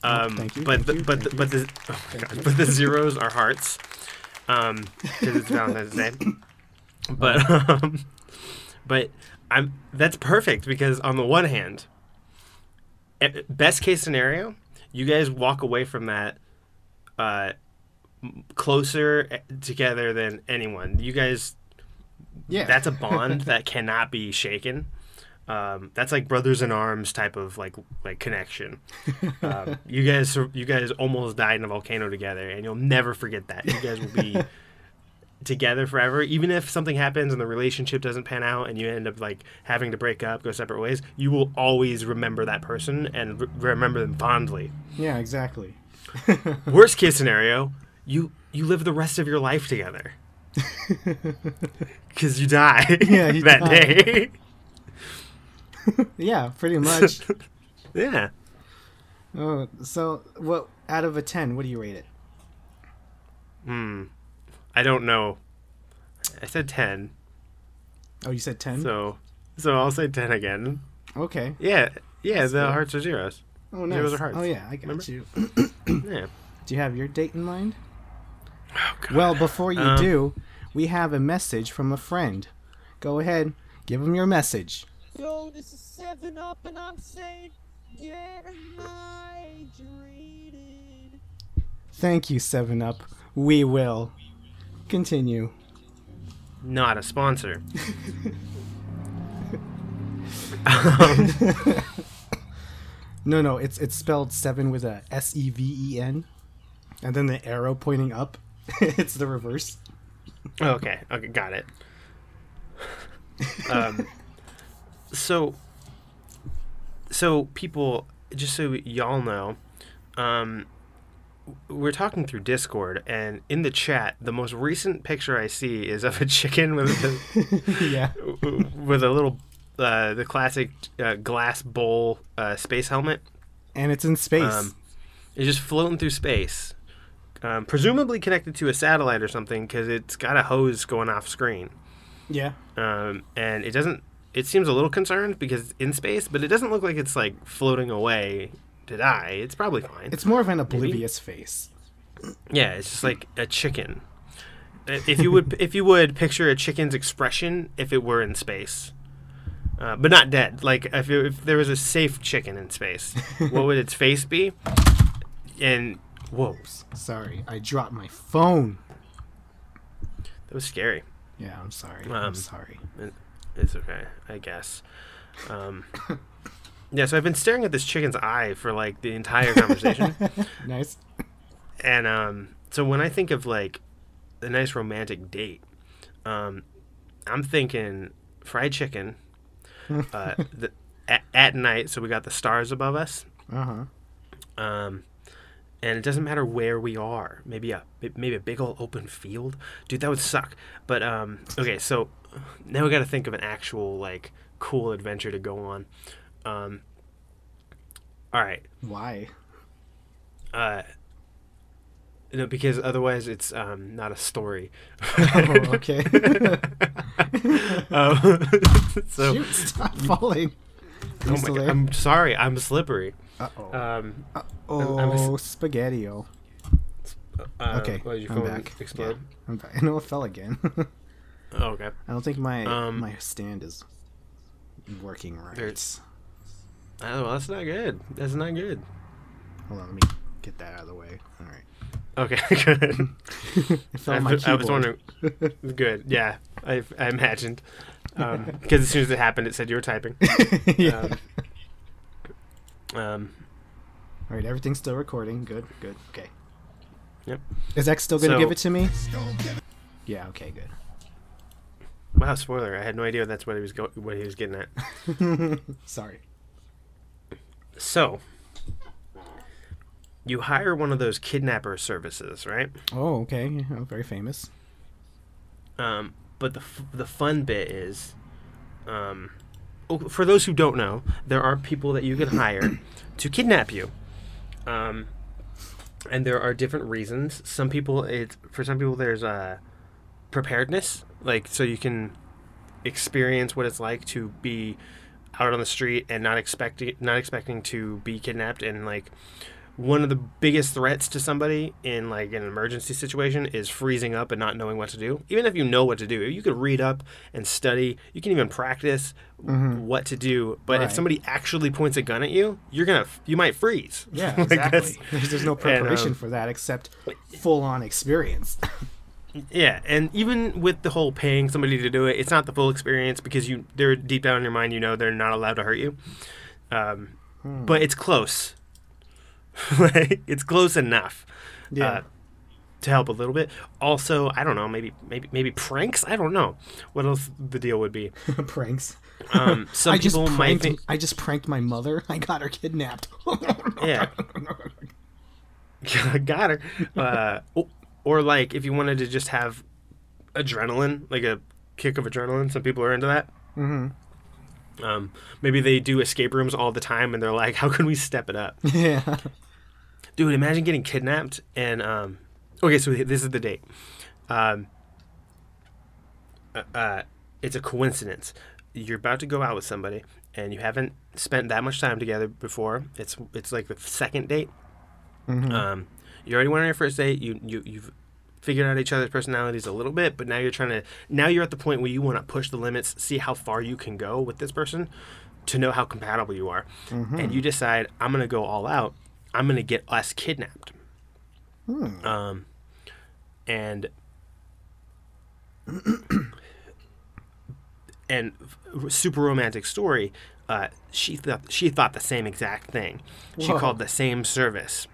um, thank you, but the, you, but the, but the oh God, but the zeros are hearts, um, because it's Valentine's Day. But um, but I'm that's perfect because on the one hand, best case scenario, you guys walk away from that uh, closer eh, together than anyone. You guys Yeah, that's a bond that cannot be shaken. Um, that's like brothers in arms type of like like connection. Um, you guys, you guys almost died in a volcano together, and you'll never forget that. You guys will be together forever, even if something happens and the relationship doesn't pan out, and you end up like having to break up, go separate ways. You will always remember that person and re- remember them fondly. yeah, exactly. Worst case scenario, you you live the rest of your life together because you die Yeah, that day. Yeah, pretty much. yeah. oh, so what? Out of a ten, what do you rate it? Hmm. I don't know. I said ten. Oh, you said ten. so so I'll say ten again. okay. Yeah, yeah. That's the good. hearts are zeros. Oh, nice. Zeros are hearts. Oh yeah, I got Remember? you. Yeah. Do you have your date in mind? Oh. Well, before you Um, do, we have a message from a friend. Go ahead, give him your message. Yo, this is 7 Up, and I'm saying get hydrated. Thank you, Seven Up. We will continue. not a sponsor. No, no, it's it's spelled seven with a S E V E N, and then the arrow pointing up. it's the reverse. okay. Okay. Got it. Um. So. So people, just so y'all know, um, we're talking through Discord, and in the chat, the most recent picture I see is of a chicken with a, yeah. with a little uh, the classic uh, glass bowl uh, space helmet and it's in space. Um, it's just floating through space, um, presumably connected to a satellite or something because it's got a hose going off screen. yeah. Um, and it doesn't. It seems a little concerned because it's in space, but it doesn't look like it's like floating away to die. It's probably fine. It's more of an oblivious face. yeah, it's just like a chicken. Uh, If you would, if you would picture a chicken's expression if it were in space, uh, but not dead. Like if, it, if there was a safe chicken in space, what would its face be? And whoa, Sorry, I dropped my phone. that was scary. Yeah, I'm sorry. Um, I'm sorry. It's okay, I guess. Um, yeah, so I've been staring at this chicken's eye for like the entire conversation, Nice. and um, so when I think of like a nice romantic date, um, I'm thinking fried chicken uh, the, at, at night. So we got the stars above us, Uh huh. um, and it doesn't matter where we are. Maybe a maybe a big old open field, dude. That would suck. But um, okay, so now we got to think of an actual like cool adventure to go on. Um, all right, Why? uh, no, because otherwise it's um, not a story. Oh, okay. Um, so, Shoot, stop falling. oh my God, I'm sorry, I'm slippery. Uh oh. Um, oh, I'm s- spaghetti-o. uh, Okay, what, did your I'm back. explode? Yeah, I'm back. No, it fell again. Oh, okay. I don't think my Um, my stand is working right. There's- Oh, well, that's not good. That's not good. Hold on, let me get that out of the way. All right. Okay, good. It fell I, on my I was wondering. Good. Yeah, I, I imagined. Because as soon as it happened, it said you were typing. yeah. Um, um, All right, everything's still recording. Good, good. Okay. Yep. Is X still gonna So- give it to me? Yeah. Okay. Good. Wow, spoiler! I had no idea that's what he was go- what he was getting at. Sorry. So, you hire one of those kidnapper services, right? Oh, okay. Oh, very famous. Um, but the f- the fun bit is, um, oh, for those who don't know, there are people that you can hire to kidnap you. Um, and there are different reasons. Some people, it's for some people, there's uh, preparedness, like so you can experience what it's like to be out on the street and not expecting not expecting to be kidnapped and like one of the biggest threats to somebody in like an emergency situation is freezing up and not knowing what to do. Even if you know what to do, you could read up and study. You can even practice what to do. But if Mm-hmm. Somebody actually points a gun at you, you're gonna you might freeze. Yeah, exactly. there's, there's no preparation um, for that except full-on experience. Yeah, and even with the whole paying somebody to do it, it's not the full experience because you they're deep down in your mind you know they're not allowed to hurt you. Um, Hmm. But it's close. like it's close enough. yeah. uh, to help a little bit. Also, I don't know, maybe maybe maybe pranks. I don't know what else the deal would be. Pranks. Um, some I just people might pranked. think, I just pranked my mother. I got her kidnapped. yeah, got her. Uh, o- or like if you wanted to just have adrenaline, like a kick of adrenaline. Some people are into that. Mm-hmm. Um, maybe they do escape rooms all the time, and they're like, "How can we step it up?" yeah. Dude, imagine getting kidnapped and um okay, so this is the date. Um uh, uh it's a coincidence. You're about to go out with somebody and you haven't spent that much time together before. It's it's like the second date. Mhm. Um you already went on your first date. You you you've figured out each other's personalities a little bit, but now you're trying to now you're at the point where you want to push the limits, see how far you can go with this person to know how compatible you are. And you decide I'm going to go all out. I'm going to get us kidnapped. Hmm. Um, and and super romantic story. Uh, she thought she thought the same exact thing. She called the same service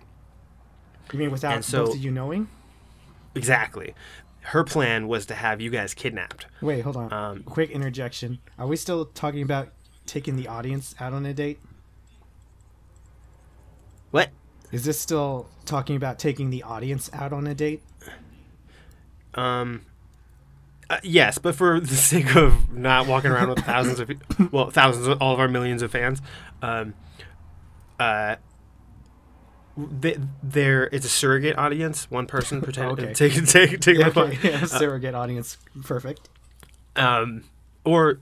You mean without so- both of you knowing? exactly. Her plan was to have you guys kidnapped. Wait, hold on. Um, Quick interjection. Are we still talking about taking the audience out on a date? What? Is this still talking about taking the audience out on a date? Um. Uh, yes, but for the sake of not walking around with thousands of, well, thousands, of, all of our millions of fans, um, uh, they, they're it's a surrogate audience. One person pretend Okay. take take take Yeah, my okay, yeah, surrogate audience, perfect. um or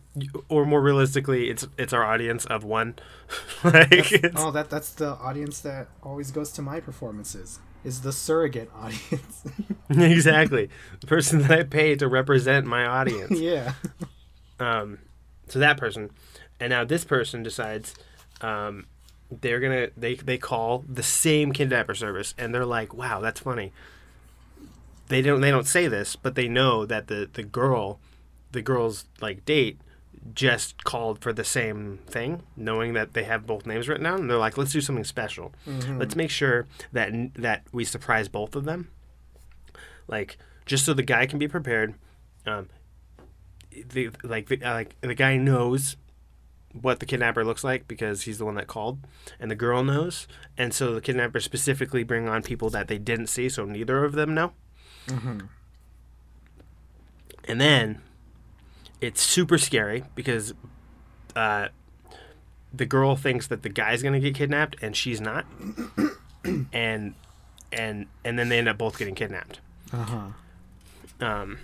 or more realistically it's it's our audience of one like it's, Oh, that that's the audience that always goes to my performances. Is the surrogate audience? exactly the person that i pay to represent my audience yeah. um so that person and now this person decides um they're gonna they they call the same kidnapper service and they're like wow that's funny. They don't they don't say this but they know that the the girl the girl's like date just called for the same thing knowing that they have both names written down and they're like let's do something special. Let's make sure that that we surprise both of them. Like just so the guy can be prepared um the like the, uh, like the guy knows what the kidnapper looks like because he's the one that called and the girl knows. And so the kidnapper specifically bring on people that they didn't see so neither of them know. And then it's super scary because uh, the girl thinks that the guy's gonna get kidnapped and she's not. And and and then they end up both getting kidnapped. Uh huh. um,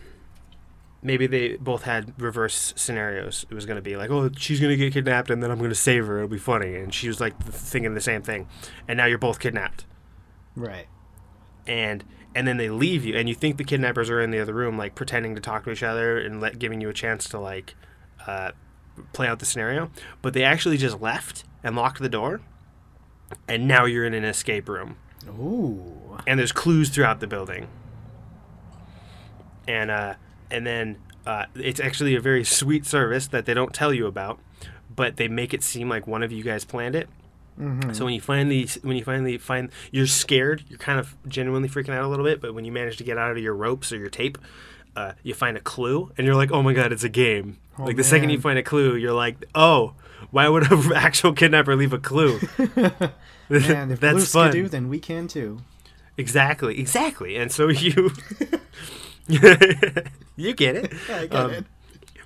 maybe they both had reverse scenarios. It was going to be like, oh, she's going to get kidnapped and then I'm going to save her. It'll be funny. And she was like thinking the same thing. And now you're both kidnapped. Right. And and then they leave you and you think the kidnappers are in the other room like pretending to talk to each other and let, giving you a chance to like uh, play out the scenario. But they actually just left and locked the door. And now you're in an escape room Ooh. and there's clues throughout the building. And uh, and then uh, it's actually a very sweet service that they don't tell you about, but they make it seem like one of you guys planned it. So when you finally when you finally find you're scared, you're kind of genuinely freaking out a little bit. But when you manage to get out of your ropes or your tape, uh, you find a clue, and you're like, "Oh my god, it's a game!" Oh, like the second you find a clue, you're like, "Oh, why would an actual kidnapper leave a clue?" Man, if That's Blues fun. can do, then we can too. Exactly, exactly. And so you you get it. I get Um, it.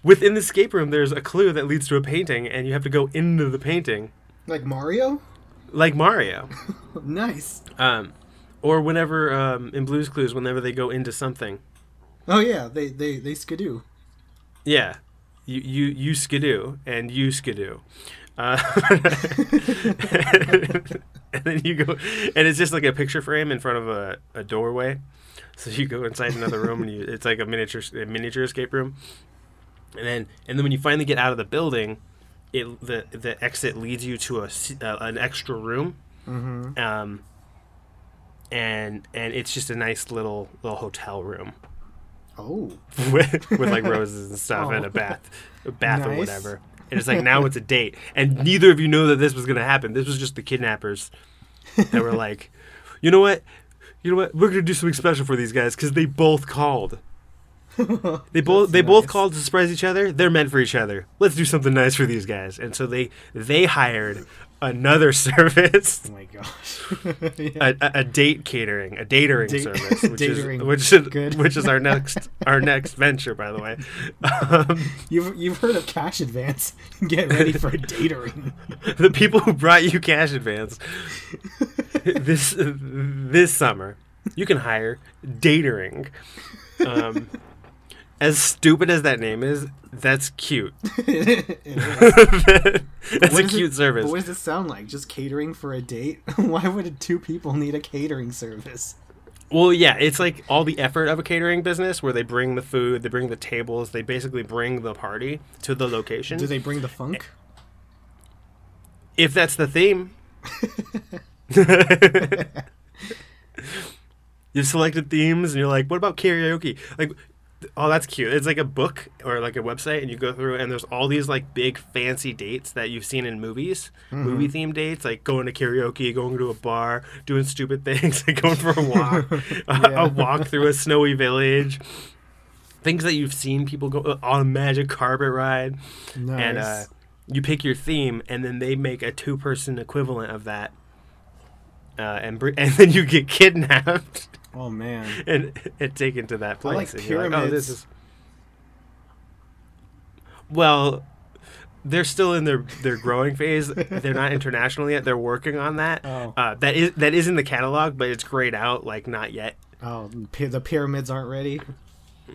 Within the escape room there's a clue that leads to a painting and you have to go into the painting Like Mario? like Mario. Nice. Um or whenever um, in Blues Clues whenever they go into something. Oh yeah, they they they skidoo. Yeah. You you you skidoo and you skidoo. Uh, and then you go and it's just like a picture frame in front of a, a doorway. So you go inside another room and you it's like a miniature a miniature escape room. And then and then when you finally get out of the building, it the the exit leads you to a uh, an extra room. Mm-hmm. Um and and it's just a nice little little hotel room Oh. with, with like roses and stuff and Oh. a bath, a bath or whatever. And it's like now it's a date, and neither of you know that this was gonna happen. This was just the kidnappers that were like, you know what, you know what, we're gonna do something special for these guys because they both called. They both they both called to surprise each other. They're meant for each other. Let's do something nice for these guys. And so they they hired another service Oh my gosh. Yeah. a, a, a date catering, a datering Date- service, which Datering. is which is Good. which is our next our next venture, by the way. Um, You've you've heard of cash advance. Get ready for a datering. the people who brought you cash advance this this summer, you can hire datering. Um, as stupid as that name is, that's cute. Is. that's What a cute it, service. What does it sound like? Just catering for a date? Why would two people need a catering service? Well, yeah, it's like all the effort of a catering business where they bring the food, they bring the tables, they basically bring the party to the location. Do they bring the funk? if that's the theme. You've selected themes and you're like, what about karaoke? Like, oh, that's cute. It's like a book or like a website, and you go through, and there's all these like big fancy dates that you've seen in movies, movie themed dates, like going to karaoke, going to a bar, doing stupid things, like going for a walk, a, a walk through a snowy village. Things that you've seen people go on a magic carpet ride Nice. and uh, you pick your theme, and then they make a two-person equivalent of that, uh, and br- and then you get kidnapped oh man. and, and taken to that I like place. and you're like, oh, this pyramids. is well. they're still in their their growing phase. They're not international yet. They're working on that. Oh. Uh, that is that is in the catalog, but it's grayed out. Like not yet. Oh, the pyramids aren't ready.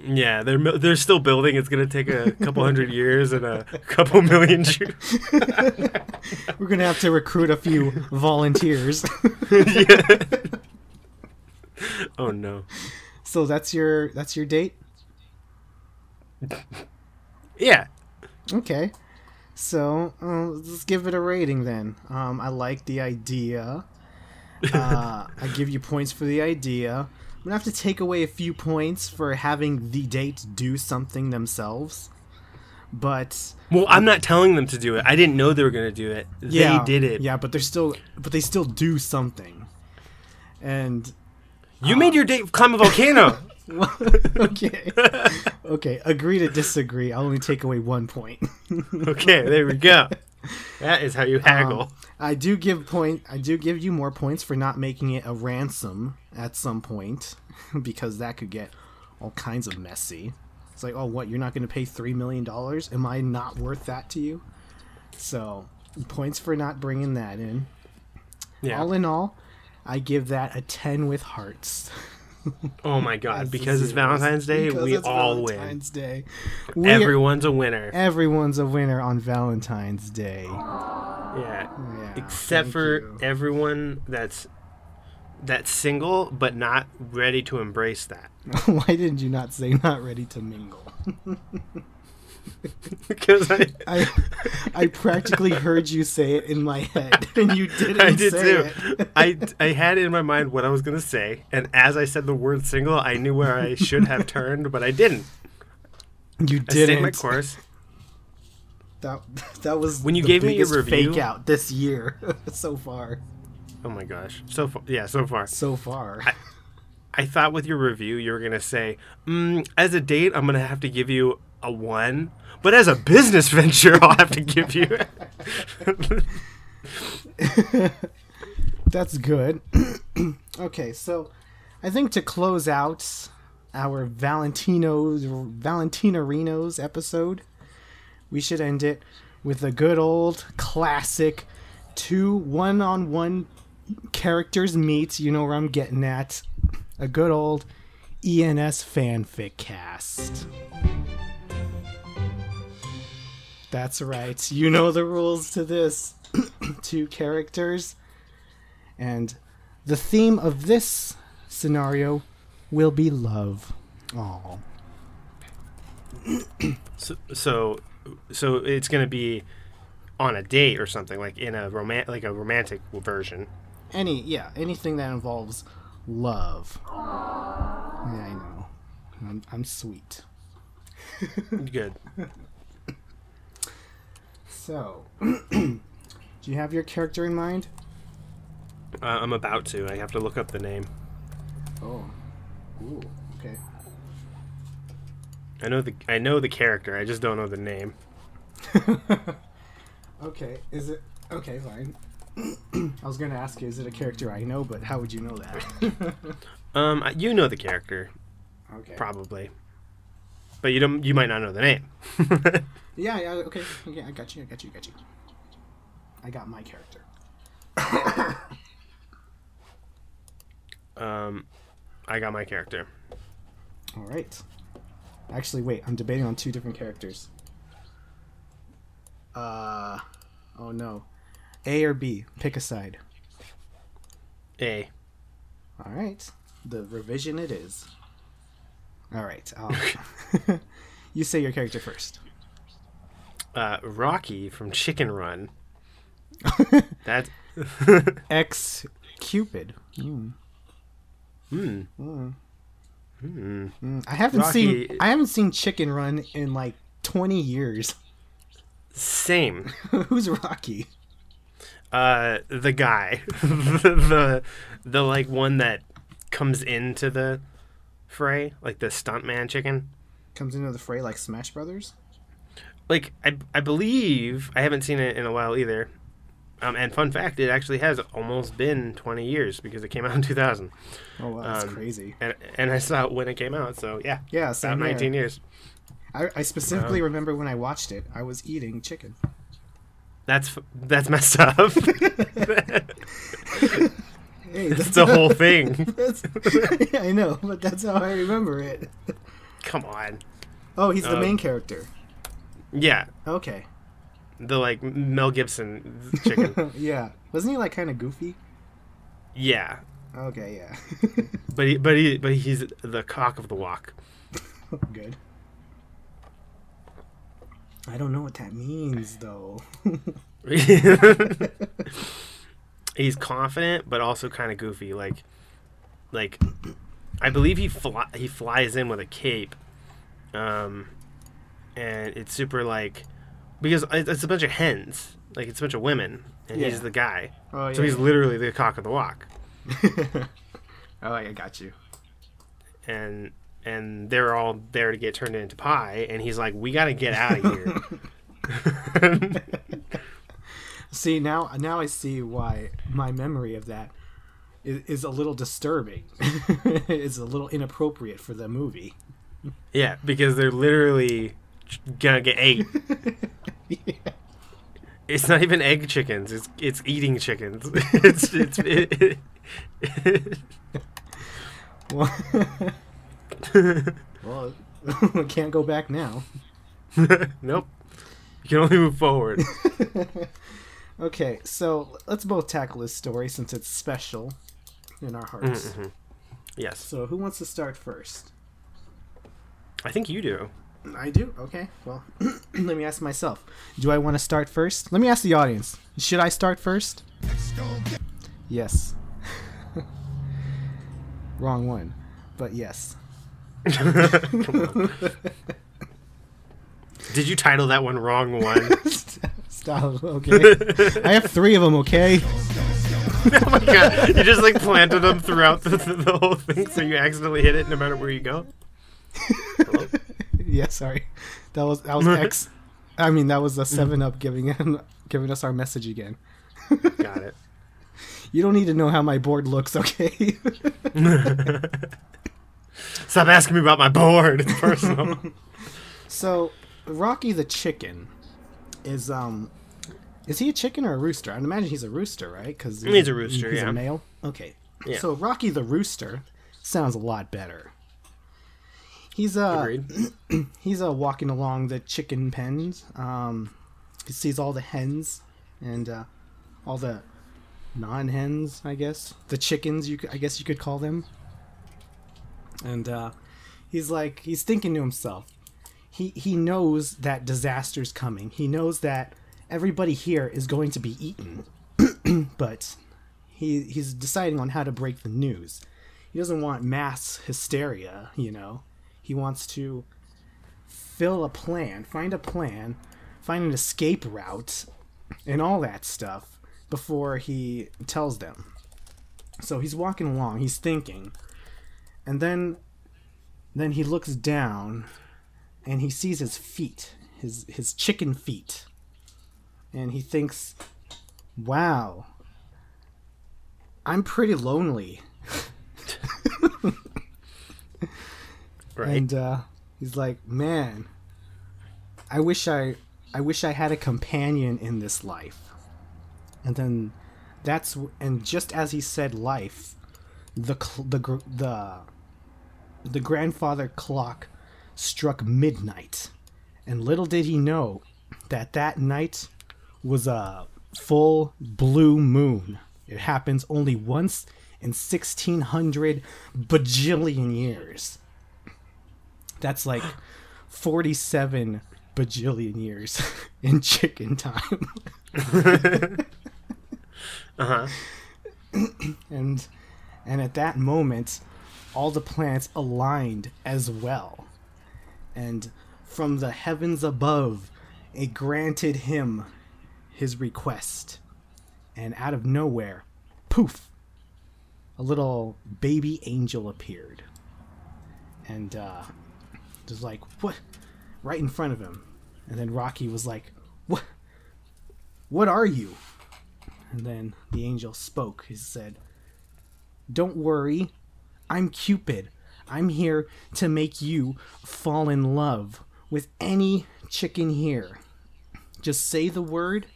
Yeah, they're they're still building. It's gonna take a couple hundred years and a couple million Jews. We're gonna have to recruit a few volunteers. yeah. Oh no. so that's your that's your date. Yeah. Okay. So uh, let's give it a rating then. Um, I like the idea. Uh, I give you points for the idea. I'm gonna have to take away a few points for having the date do something themselves. But Well, I'm not telling them to do it. I didn't know they were gonna do it. yeah, They did it. Yeah, but they're still, but they still do something. And You made your date climb a volcano. okay, okay, agree to disagree. I'll only take away one point. okay, there we go. That is how you haggle. Um, I do give point. I do give you more points for not making it a ransom at some point, because that could get all kinds of messy. It's like, oh, what? You're not going to pay three million dollars? Am I not worth that to you? So, points for not bringing that in. yeah. All in all, I give that a ten with hearts. oh my god! Because it's. Valentine's Day, Because we it's all Valentine's Day. We- Everyone's a winner. everyone's a winner on Valentine's Day. Yeah. Yeah, Except for you. everyone that's that's single but not ready to embrace that. Why didn't you not say not ready to mingle? because I, I I practically heard you say it in my head, and you didn't I did too. it. I I had in my mind what I was gonna say, and as I said the word single, I knew where I should have turned, but I didn't. You I stayed didn't. my course. That that was When you the gave me your review- fake out this year so far. Oh my gosh, so far, yeah, so far. So far. I thought with your review you were gonna say, mm, as a date, I'm gonna have to give you a one, but as a business venture, I'll have to give you. That's good. okay, so I think to close out our Valentino's Valentinarinos episode, we should end it with a good old classic two one-on-one characters meet. You know where I'm getting at. A good old ENS fanfic cast. That's right. You know the rules to this. Two characters. And the theme of this scenario will be love. Oh. so, so, so it's gonna be on a date or something like in a romantic, like a romantic version. Any yeah, anything that involves love. Yeah, I know. I'm, I'm sweet. Good. So, do you have your character in mind? Uh, I'm about to. I have to look up the name. Oh. Ooh, okay. I know the I know the character. I just don't know the name. Okay, is it okay? Fine. I was gonna ask you, is it a character I know? But how would you know that? Um, you know the character okay. probably, but you don't. You might not know the name. Yeah, yeah. Okay, okay. I got you. I got you. I got you. I got my character. um, I got my character. All right. Actually, wait. I'm debating on two different characters. Uh, oh no. A or B? Pick a side. A. All right. The revision it is. All right. Um, you say your character first. Uh, Rocky from Chicken Run. That. X Cupid. Mm. hmm. Mm. Hmm. Mm. I haven't Rocky- seen I haven't seen Chicken Run in like 20 years. Same. Who's Rocky? Uh, the guy, the the like one that comes into the fray, like the stuntman chicken. Comes into the fray like Smash Brothers? Like I, I believe I haven't seen it in a while either. Um, and fun fact, it actually has almost been 20 years because it came out in 2000, Oh wow, that's Um, crazy. and and I saw it when it came out. So yeah, Yeah, about same here. 19 years. I, I specifically remember when I watched it, I was eating chicken. That's that's messed up. Hey, That's the whole thing. yeah, I know, but that's how I remember it. Come on. Oh, he's the Um, main character. Yeah, Okay. the like Mel Gibson chicken. yeah. Wasn't he like kind of goofy? yeah, Okay, yeah. but he, but he, but he's the cock of the walk. Good. I don't know what that means though. he's confident, but also kind of goofy. Like, like, I believe he fly, he flies in with a cape, um, and it's super like because it's a bunch of hens, like it's a bunch of women, and Yeah. he's the guy. Oh So he's literally the cock of the walk, oh, I got you. and and they're all there to get turned into pie, and he's like, "We got to get out of here." See now, now I see why my memory of that is, is a little disturbing. it's a little inappropriate for the movie. yeah, because they're literally gonna get ate. It's not even egg chickens. It's it's eating chickens. it's it's it, it, Well, well can't go back now. nope. You can only move forward. Okay, so let's both tackle this story since it's special in our hearts. Mm-hmm. Yes, So who wants to start first? I think you do. I do. Okay. Well, let me ask myself. Do I want to start first? Let me ask the audience. Should I start first? Yes. Wrong one. But yes. Did you title that one wrong one? Stop. Okay. I have three of them, okay? oh my god! You just like planted them throughout the, the, the whole thing, so you accidentally hit it no matter where you go. yeah, sorry. That was that was X. I mean, that was a 7 up giving him, giving us our message again. Got it. You don't need to know how my board looks, okay? Stop asking me about my board. It's personal. So, Rocky the chicken is um is he a chicken or a rooster? I'd imagine he's a rooster, right? Cuz He's a rooster, He's yeah. a male. Okay. Yeah. So, Rocky the rooster sounds a lot better. He's uh he's uh walking along the chicken pens. Um he sees all the hens and uh all the non-hens, I guess. The chickens you I guess you could call them. And uh he's like he's thinking to himself, he he knows that disaster's coming. He knows that everybody here is going to be eaten. but he he's deciding on how to break the news. He doesn't want mass hysteria, you know. He wants to fill a plan, find a plan, find an escape route and all that stuff before he tells them. So he's walking along, he's thinking. And then then he looks down and he sees his feet, his his chicken feet. And he thinks, "Wow. I'm pretty lonely." Right. And uh, he's like, "Man, I wish I I wish I had a companion in this life." And then that's and just as he said life, the the the the grandfather clock struck midnight. And little did he know that that night was a full blue moon. It happens only once in 1600 bajillion years. That's like 47 bajillion years in chicken time. Uh huh. and and at that moment all the planets aligned as well and from the heavens above it granted him his request and out of nowhere poof a little baby angel appeared and uh just like what right in front of him and then rocky was like what what are you and then the angel spoke. He said, Don't worry. I'm Cupid. I'm here to make you fall in love with any chicken here. Just say the word,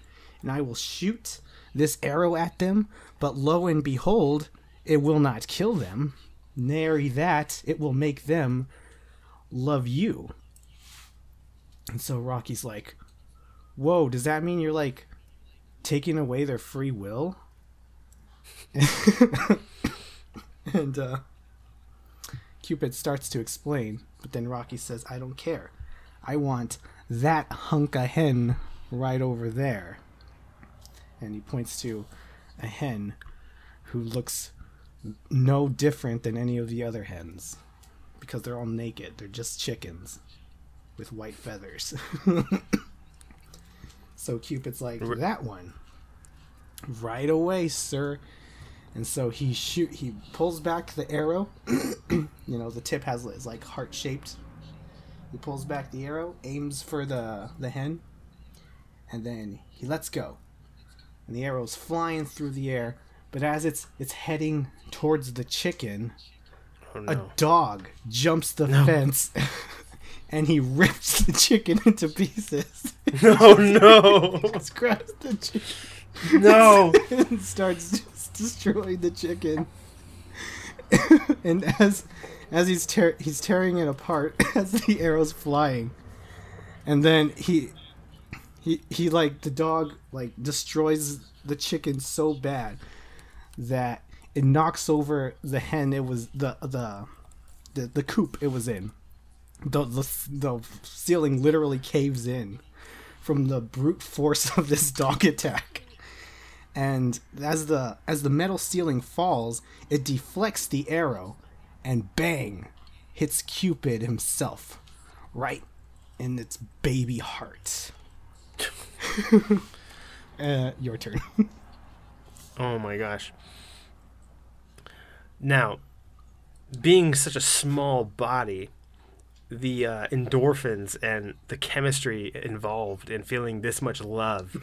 and I will shoot this arrow at them, but lo and behold, it will not kill them. Nary that, it will make them love you. And so Rocky's like, Whoa, does that mean you're like taking away their free will? and uh, Cupid starts to explain, but then Rocky says, I don't care. I want that hunk of hen right over there. And he points to a hen who looks no different than any of the other hens because they're all naked. They're just chickens with white feathers. so Cupid's like, that one. Right away, sir. And so he shoot he pulls back the arrow. you know, the tip has is like heart shaped. He pulls back the arrow, aims for the the hen, and then he lets go. And the arrow's flying through the air, but as it's it's heading towards the chicken, Oh a dog jumps the No. fence and he rips the chicken into pieces. Oh, no, no, Just grabs the chicken no. and starts just destroying the chicken. and as as he's tear he's tearing it apart as the arrow's flying. And then he he he like the dog like destroys the chicken so bad that it knocks over the hen it was the the the, the coop it was in. The, the the ceiling literally caves in from the brute force of this dog attack. And as the as the metal ceiling falls, it deflects the arrow and bang hits Cupid himself right in its baby heart. uh, your turn. Oh my gosh. Now, being such a small body, the uh, endorphins and the chemistry involved in feeling this much love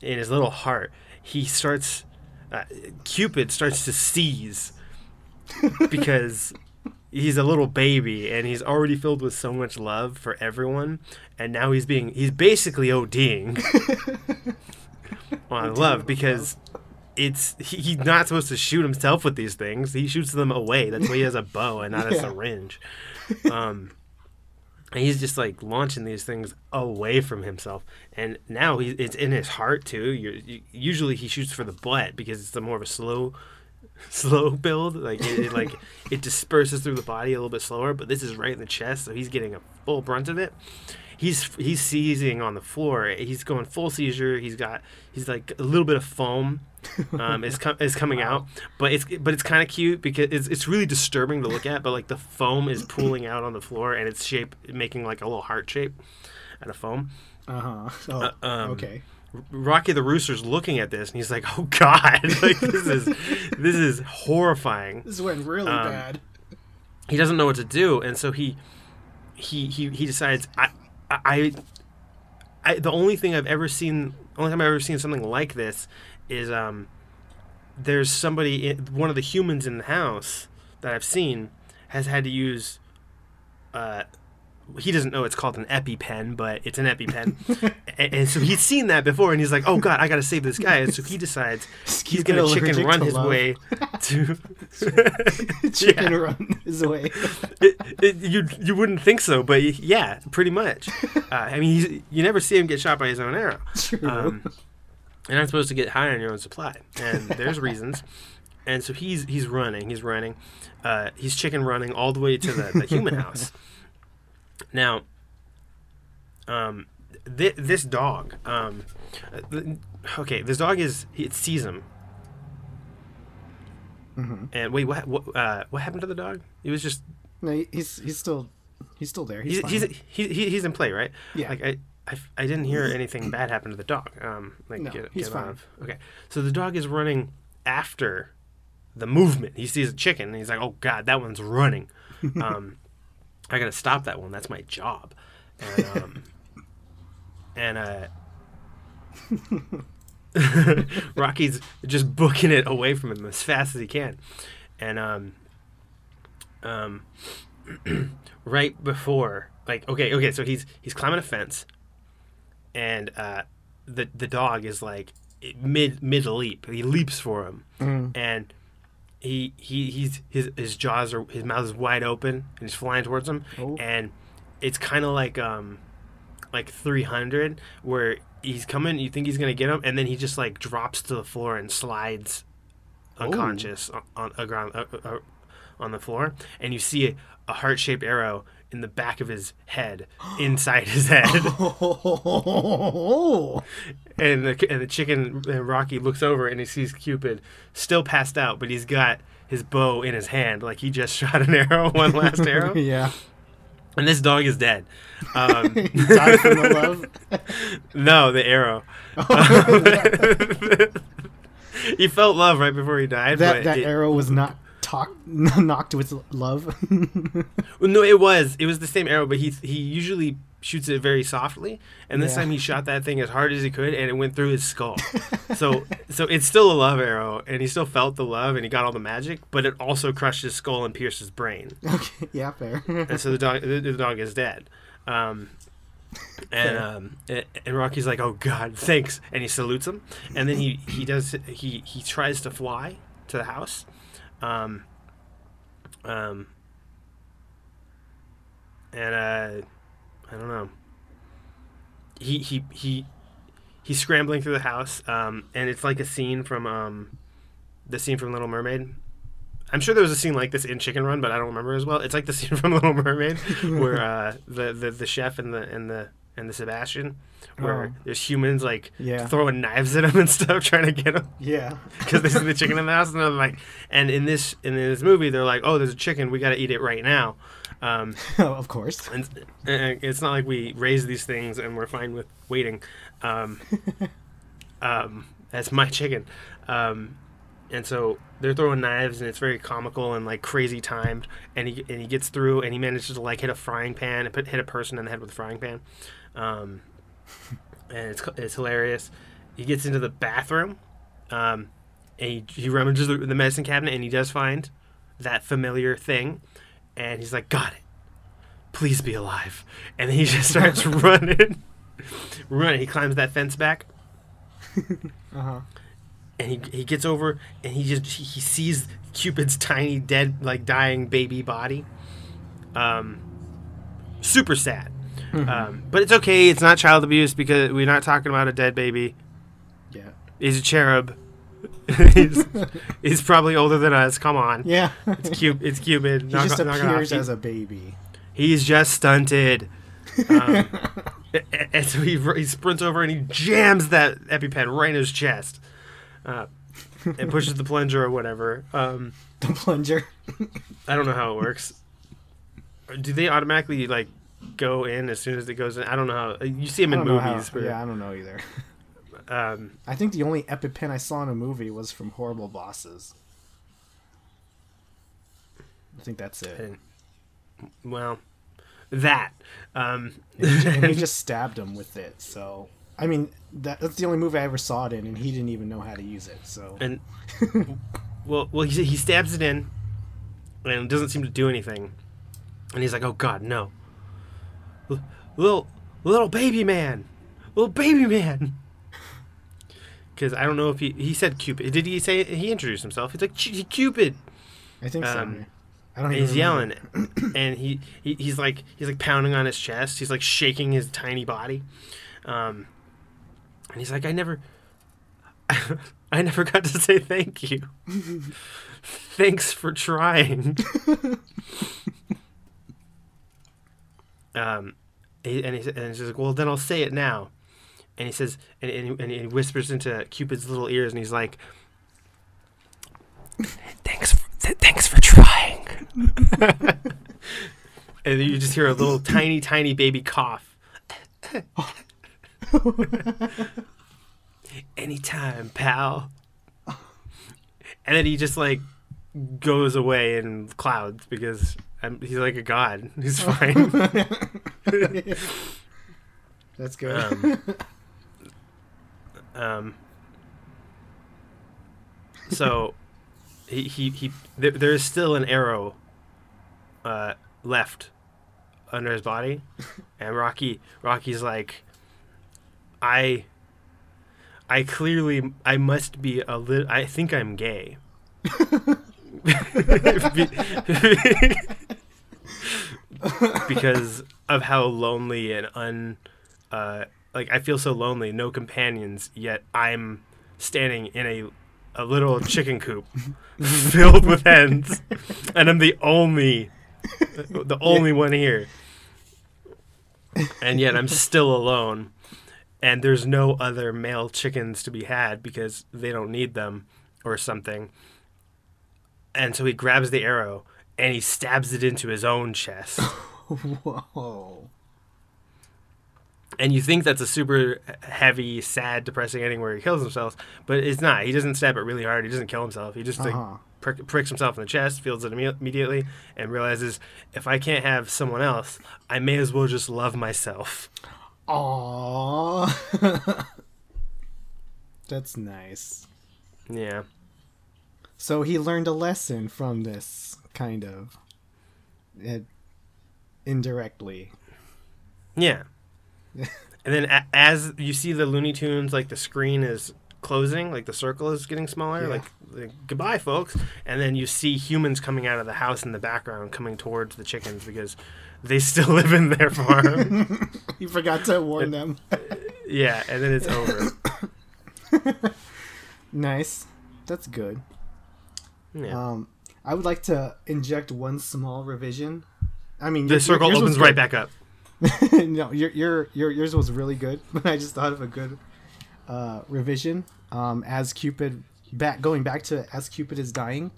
in his little heart, he starts. Uh, Cupid starts to seize because he's a little baby and he's already filled with so much love for everyone, and now he's being he's basically ODing on love because it's he, he's not supposed to shoot himself with these things. He shoots them away. That's why he has a bow and not a syringe. Um, and he's just like launching these things away from himself. And now he, it's in his heart too. You're, you, usually he shoots for the butt because it's the more of a slow, slow build. Like it, it like it disperses through the body a little bit slower. But this is right in the chest, so he's getting a full brunt of it he's he's seizing on the floor. He's going full seizure. He's got he's like a little bit of foam um, is com- is coming out, but it's but it's kind of cute because it's it's really disturbing to look at. But like the foam is pooling out on the floor and it's shape making like a little heart shape out of foam. Uh huh. Oh, Uh, um, okay. Rocky the Rooster's looking at this and he's like, "Oh God, like this is this is horrifying." This went really um, bad. he doesn't know what to do, and so he he he, he decides I, I I the only thing I've ever seen, only time I've ever seen something like this is um there's somebody in, one of the humans in the house that I've seen has had to use uh he doesn't know it's called an EpiPen, but it's an EpiPen, and, and so he's seen that before, and he's like, "Oh God, I got to save this guy!" And so he decides he's gonna chicken run his love. way to Chicken yeah. run his way. it, it, you you wouldn't think so, but yeah, pretty much. Uh, I mean, he's, you never see him get shot by his own arrow. True. Um, you're not supposed to get high on your own supply, and there's reasons. And so he's he's running, he's running, uh, he's chicken running all the way to the, the human house. Now, um, thi- this dog, um, th- okay, this dog is it sees him. Mhm. And wait, what what uh, what happened to the dog? He was just no, he's he's still he's still there. He's, he's he's, he, he, he's in play, right? Yeah. Like I, I, I didn't hear anything bad happen to the dog. Um, like No, get, he's get fine. of- okay, so the dog is running after the movement. He sees a chicken and he's like, "Oh God, that one's running." um, I gotta stop that one. That's my job. And um, and uh. Rocky's just booking it away from him as fast as he can, and um, um, right before, like, okay, okay, so he's he's climbing a fence, and uh, the the dog is like mid mid leap. He leaps for him, Mm. and he he he's his his jaws are his mouth is wide open and he's flying towards him, Oh. and it's kind of like um like 300 where he's coming you think he's gonna get him and then he just like drops to the floor and slides unconscious on, on a ground uh, uh, on the floor. And you see a, a heart-shaped arrow in the back of his head inside his head Oh. and the and the chicken and Rocky looks over and he sees Cupid still passed out but he's got his bow in his hand like he just shot an arrow one last arrow yeah. and this dog is dead um, He died from the love. No, the arrow. he felt love right before he died. That but that it- arrow was not talk, knocked with love. No, it was. It was the same arrow, but he he usually shoots it very softly, and this Yeah. time he shot that thing as hard as he could, and it went through his skull. so so it's still a love arrow, and he still felt the love, and he got all the magic, but it also crushed his skull and pierced his brain, okay, yeah, fair. and so the dog the, the dog is dead. Um, and um, and Rocky's like, "Oh God, thanks," and he salutes him, and then he he does he he tries to fly to the house, um, um, and uh, I don't know. He he he he's scrambling through the house, um, and it's like a scene from um, the scene from Little Mermaid. I'm sure there was a scene like this in Chicken Run, but I don't remember as well. It's like the scene from Little Mermaid where uh, the, the the chef and the and the and the Sebastian, where Oh. there's humans like Yeah. throwing knives at him and stuff, trying to get him yeah. because they see the chicken in the house, and they're like, and in this in this movie, they're like, oh, there's a chicken, we got to eat it right now. Um, of course. and, and it's not like we raise these things and we're fine with waiting. Um, um, that's my chicken. Um, and so they're throwing knives and it's very comical and like crazy timed. And he and he gets through and he manages to like hit a frying pan and put hit a person in the head with a frying pan. Um, and it's it's hilarious. He gets into the bathroom. Um, and he, he rummages the, the medicine cabinet and he does find that familiar thing. And he's like, got it please be alive. And then he just starts running. running. He climbs that fence back Uh huh. and he, he gets over and he just he, he sees Cupid's tiny dead like dying baby body. Um super sad. Um, but it's okay. It's not child abuse because we're not talking about a dead baby. Yeah. He's a cherub. he's, he's probably older than us. Come on. Yeah. It's Cupid. It's Cupid. he Knock just knock appears as a baby. He's just stunted. Um, and so he, he sprints over and he jams that EpiPen right in his chest. Uh, and pushes the plunger or whatever. Um, The plunger. I don't know how it works. Do they automatically like go in as soon as it goes in? I don't know how. You see them in don't how- movies. yeah, I don't know either. um, I think the only EpiPen I saw in a movie was from Horrible Bosses. I think that's it. and, well, that. Um, and he just stabbed him with it. So I mean, that, that's the only movie I ever saw it in, and he didn't even know how to use it. So and well, well, he he stabs it in, and it doesn't seem to do anything. And he's like, "Oh God, no! L- little little baby man, little baby man." Because I don't know if he he said Cupid. Did he say he introduced himself? He's like "Cu- Cupid. I think so. Um, I don't. He's remember. yelling, and he, he he's like he's like pounding on his chest. He's like shaking his tiny body, um, and he's like, "I never, I never got to say thank you. Thanks for trying." um, he- and he, and he's like, "Well, then I'll say it now." And he says, and, and, he- and he whispers into Cupid's little ears, and he's like, "Thanks, for, th- thanks for trying." and you just hear a little tiny, tiny baby cough. Anytime, pal. And then he just like goes away in clouds because um he's like a god. He's fine. That's good. um, um, so he he, he there, there is still an arrow uh, left under his body, and Rocky Rocky's like, I. I clearly I must be a little. I think I'm gay. because of how lonely and un uh, like I feel so lonely, no companions, yet I'm standing in a a little chicken coop filled with hens, and I'm the only the only one here, and yet I'm still alone, and there's no other male chickens to be had because they don't need them or something, and so he grabs the arrow and he stabs it into his own chest. Whoa. and you think that's a super heavy, sad, depressing ending where he kills himself, but it's not. He doesn't stab it really hard. He doesn't kill himself. He just Uh-huh. prick, pricks himself in the chest, feels it imme- immediately, and realizes if I can't have someone else, I may as well just love myself. Aww. That's nice. Yeah, So he learned a lesson from this, kind of. It, indirectly. yeah. and then a- as you see the Looney Tunes, like the screen is closing, like the circle is getting smaller, Yeah. like, like goodbye, folks. And then you see humans coming out of the house in the background, coming towards the chickens because they still live in their farm. You forgot to warn them. Yeah, and then it's over. nice. That's good. Yeah. Um, I would like to inject one small revision. I mean, the your- circle yours opens right back up. no, your your your yours was really good, but I just thought of a good uh, revision. Um, as Cupid back going back to as Cupid is dying.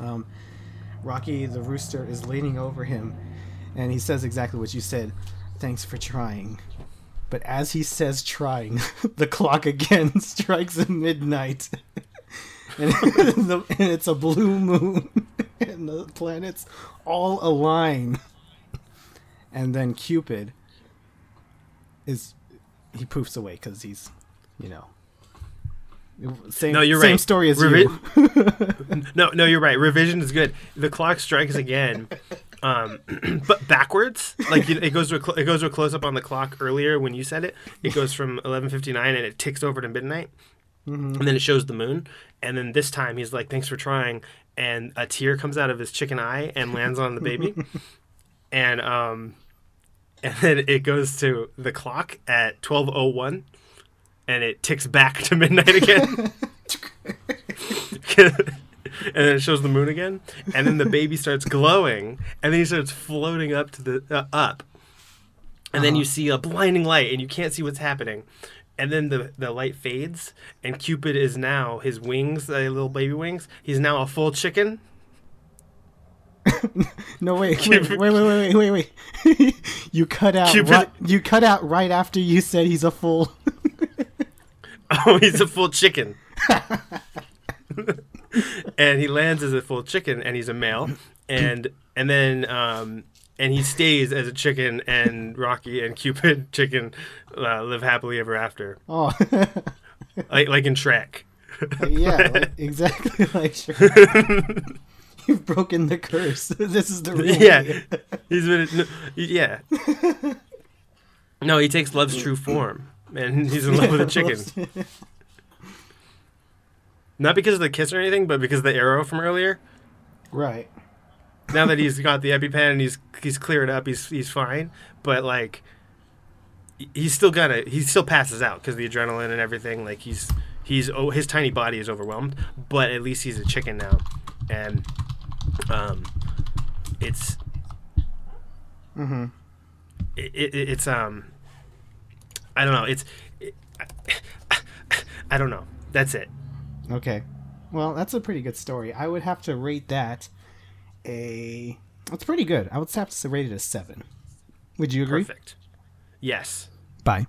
Um, Rocky the rooster is leaning over him, and he says exactly what you said. Thanks for trying. But as he says trying, the clock again strikes at midnight. and, the, and it's a blue moon, and the planets all align and then Cupid is he poofs away because he's, you know, same. No, you're same right. story as Revi- you. No, no, you're right. Revision is good. The clock strikes again, um, but backwards. Like it, goes to a cl- it goes to a close up on the clock earlier when you said it. It goes from 11:59 and it ticks over to midnight, and then it shows the moon. And then this time he's like, "Thanks for trying," and a tear comes out of his chicken eye and lands on the baby, and um, and then it goes to the clock at 12:01, and it ticks back to midnight again. and then it shows the moon again, and then the baby starts glowing, and then he starts floating up to the uh, up, and then you see a blinding light, and you can't see what's happening, and then the, the light fades and cupid is now his wings the little baby wings he's now a full chicken. No wait, wait wait wait wait wait wait you cut out cupid. you cut out right after you said he's a full oh he's a full chicken. And he lands as a full chicken and he's a male. And and then um, and he stays as a chicken, and Rocky and Cupid chicken uh, live happily ever after, oh, like like in Shrek. yeah, like, exactly like Shrek. You've broken the curse. this is the real yeah, he's been no, yeah. No, he takes love's true form, and he's in love with a chicken. Not because of the kiss or anything, but because of the arrow from earlier. right. Now that he's got the EpiPen and he's he's cleared up, he's he's fine. But like, he's still gonna he still passes out because the adrenaline and everything. Like he's he's oh his tiny body is overwhelmed, but at least he's a chicken now, and um, it's Mm-hmm. it, it, it's um I don't know it's it, I don't know that's it Okay. Well, that's a pretty good story. I would have to rate that a. That's pretty good. I would have to rate it a seven. Would you agree? perfect yes Bye.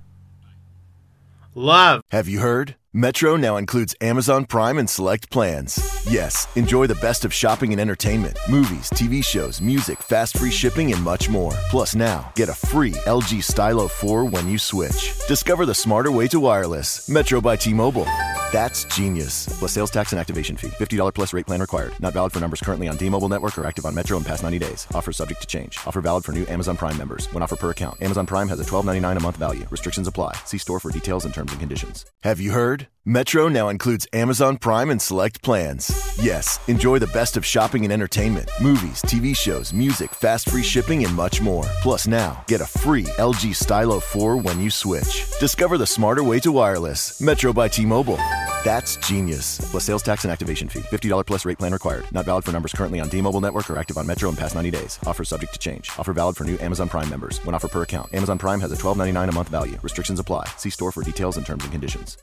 love Have you heard? Metro now includes Amazon Prime and select plans. Yes, enjoy the best of shopping and entertainment, movies, TV shows, music, fast free shipping, and much more. Plus, now get a free LG Stylo 4 when you switch. Discover the smarter way to wireless. Metro by T Mobile. That's genius. Plus sales tax and activation fee. $50 plus rate plan required. Not valid for numbers currently on T-Mobile network or active on Metro in past 90 days. Offer subject to change. Offer valid for new Amazon Prime members. When offer per account. Amazon Prime has a $12.99 a month value. Restrictions apply. See store for details and terms and conditions. Have you heard? Metro now includes Amazon Prime and select plans. Yes, enjoy the best of shopping and entertainment, movies, TV shows, music, fast free shipping, and much more. Plus, now get a free LG Stylo 4 when you switch. Discover the smarter way to wireless. Metro by T Mobile. That's genius. Plus sales tax and activation fee. $50 plus rate plan required. Not valid for numbers currently on T-Mobile network or active on Metro in past 90 days. Offer subject to change. Offer valid for new Amazon Prime members. When offer per account. Amazon Prime has a $12.99 a month value. Restrictions apply. See store for details and terms and conditions.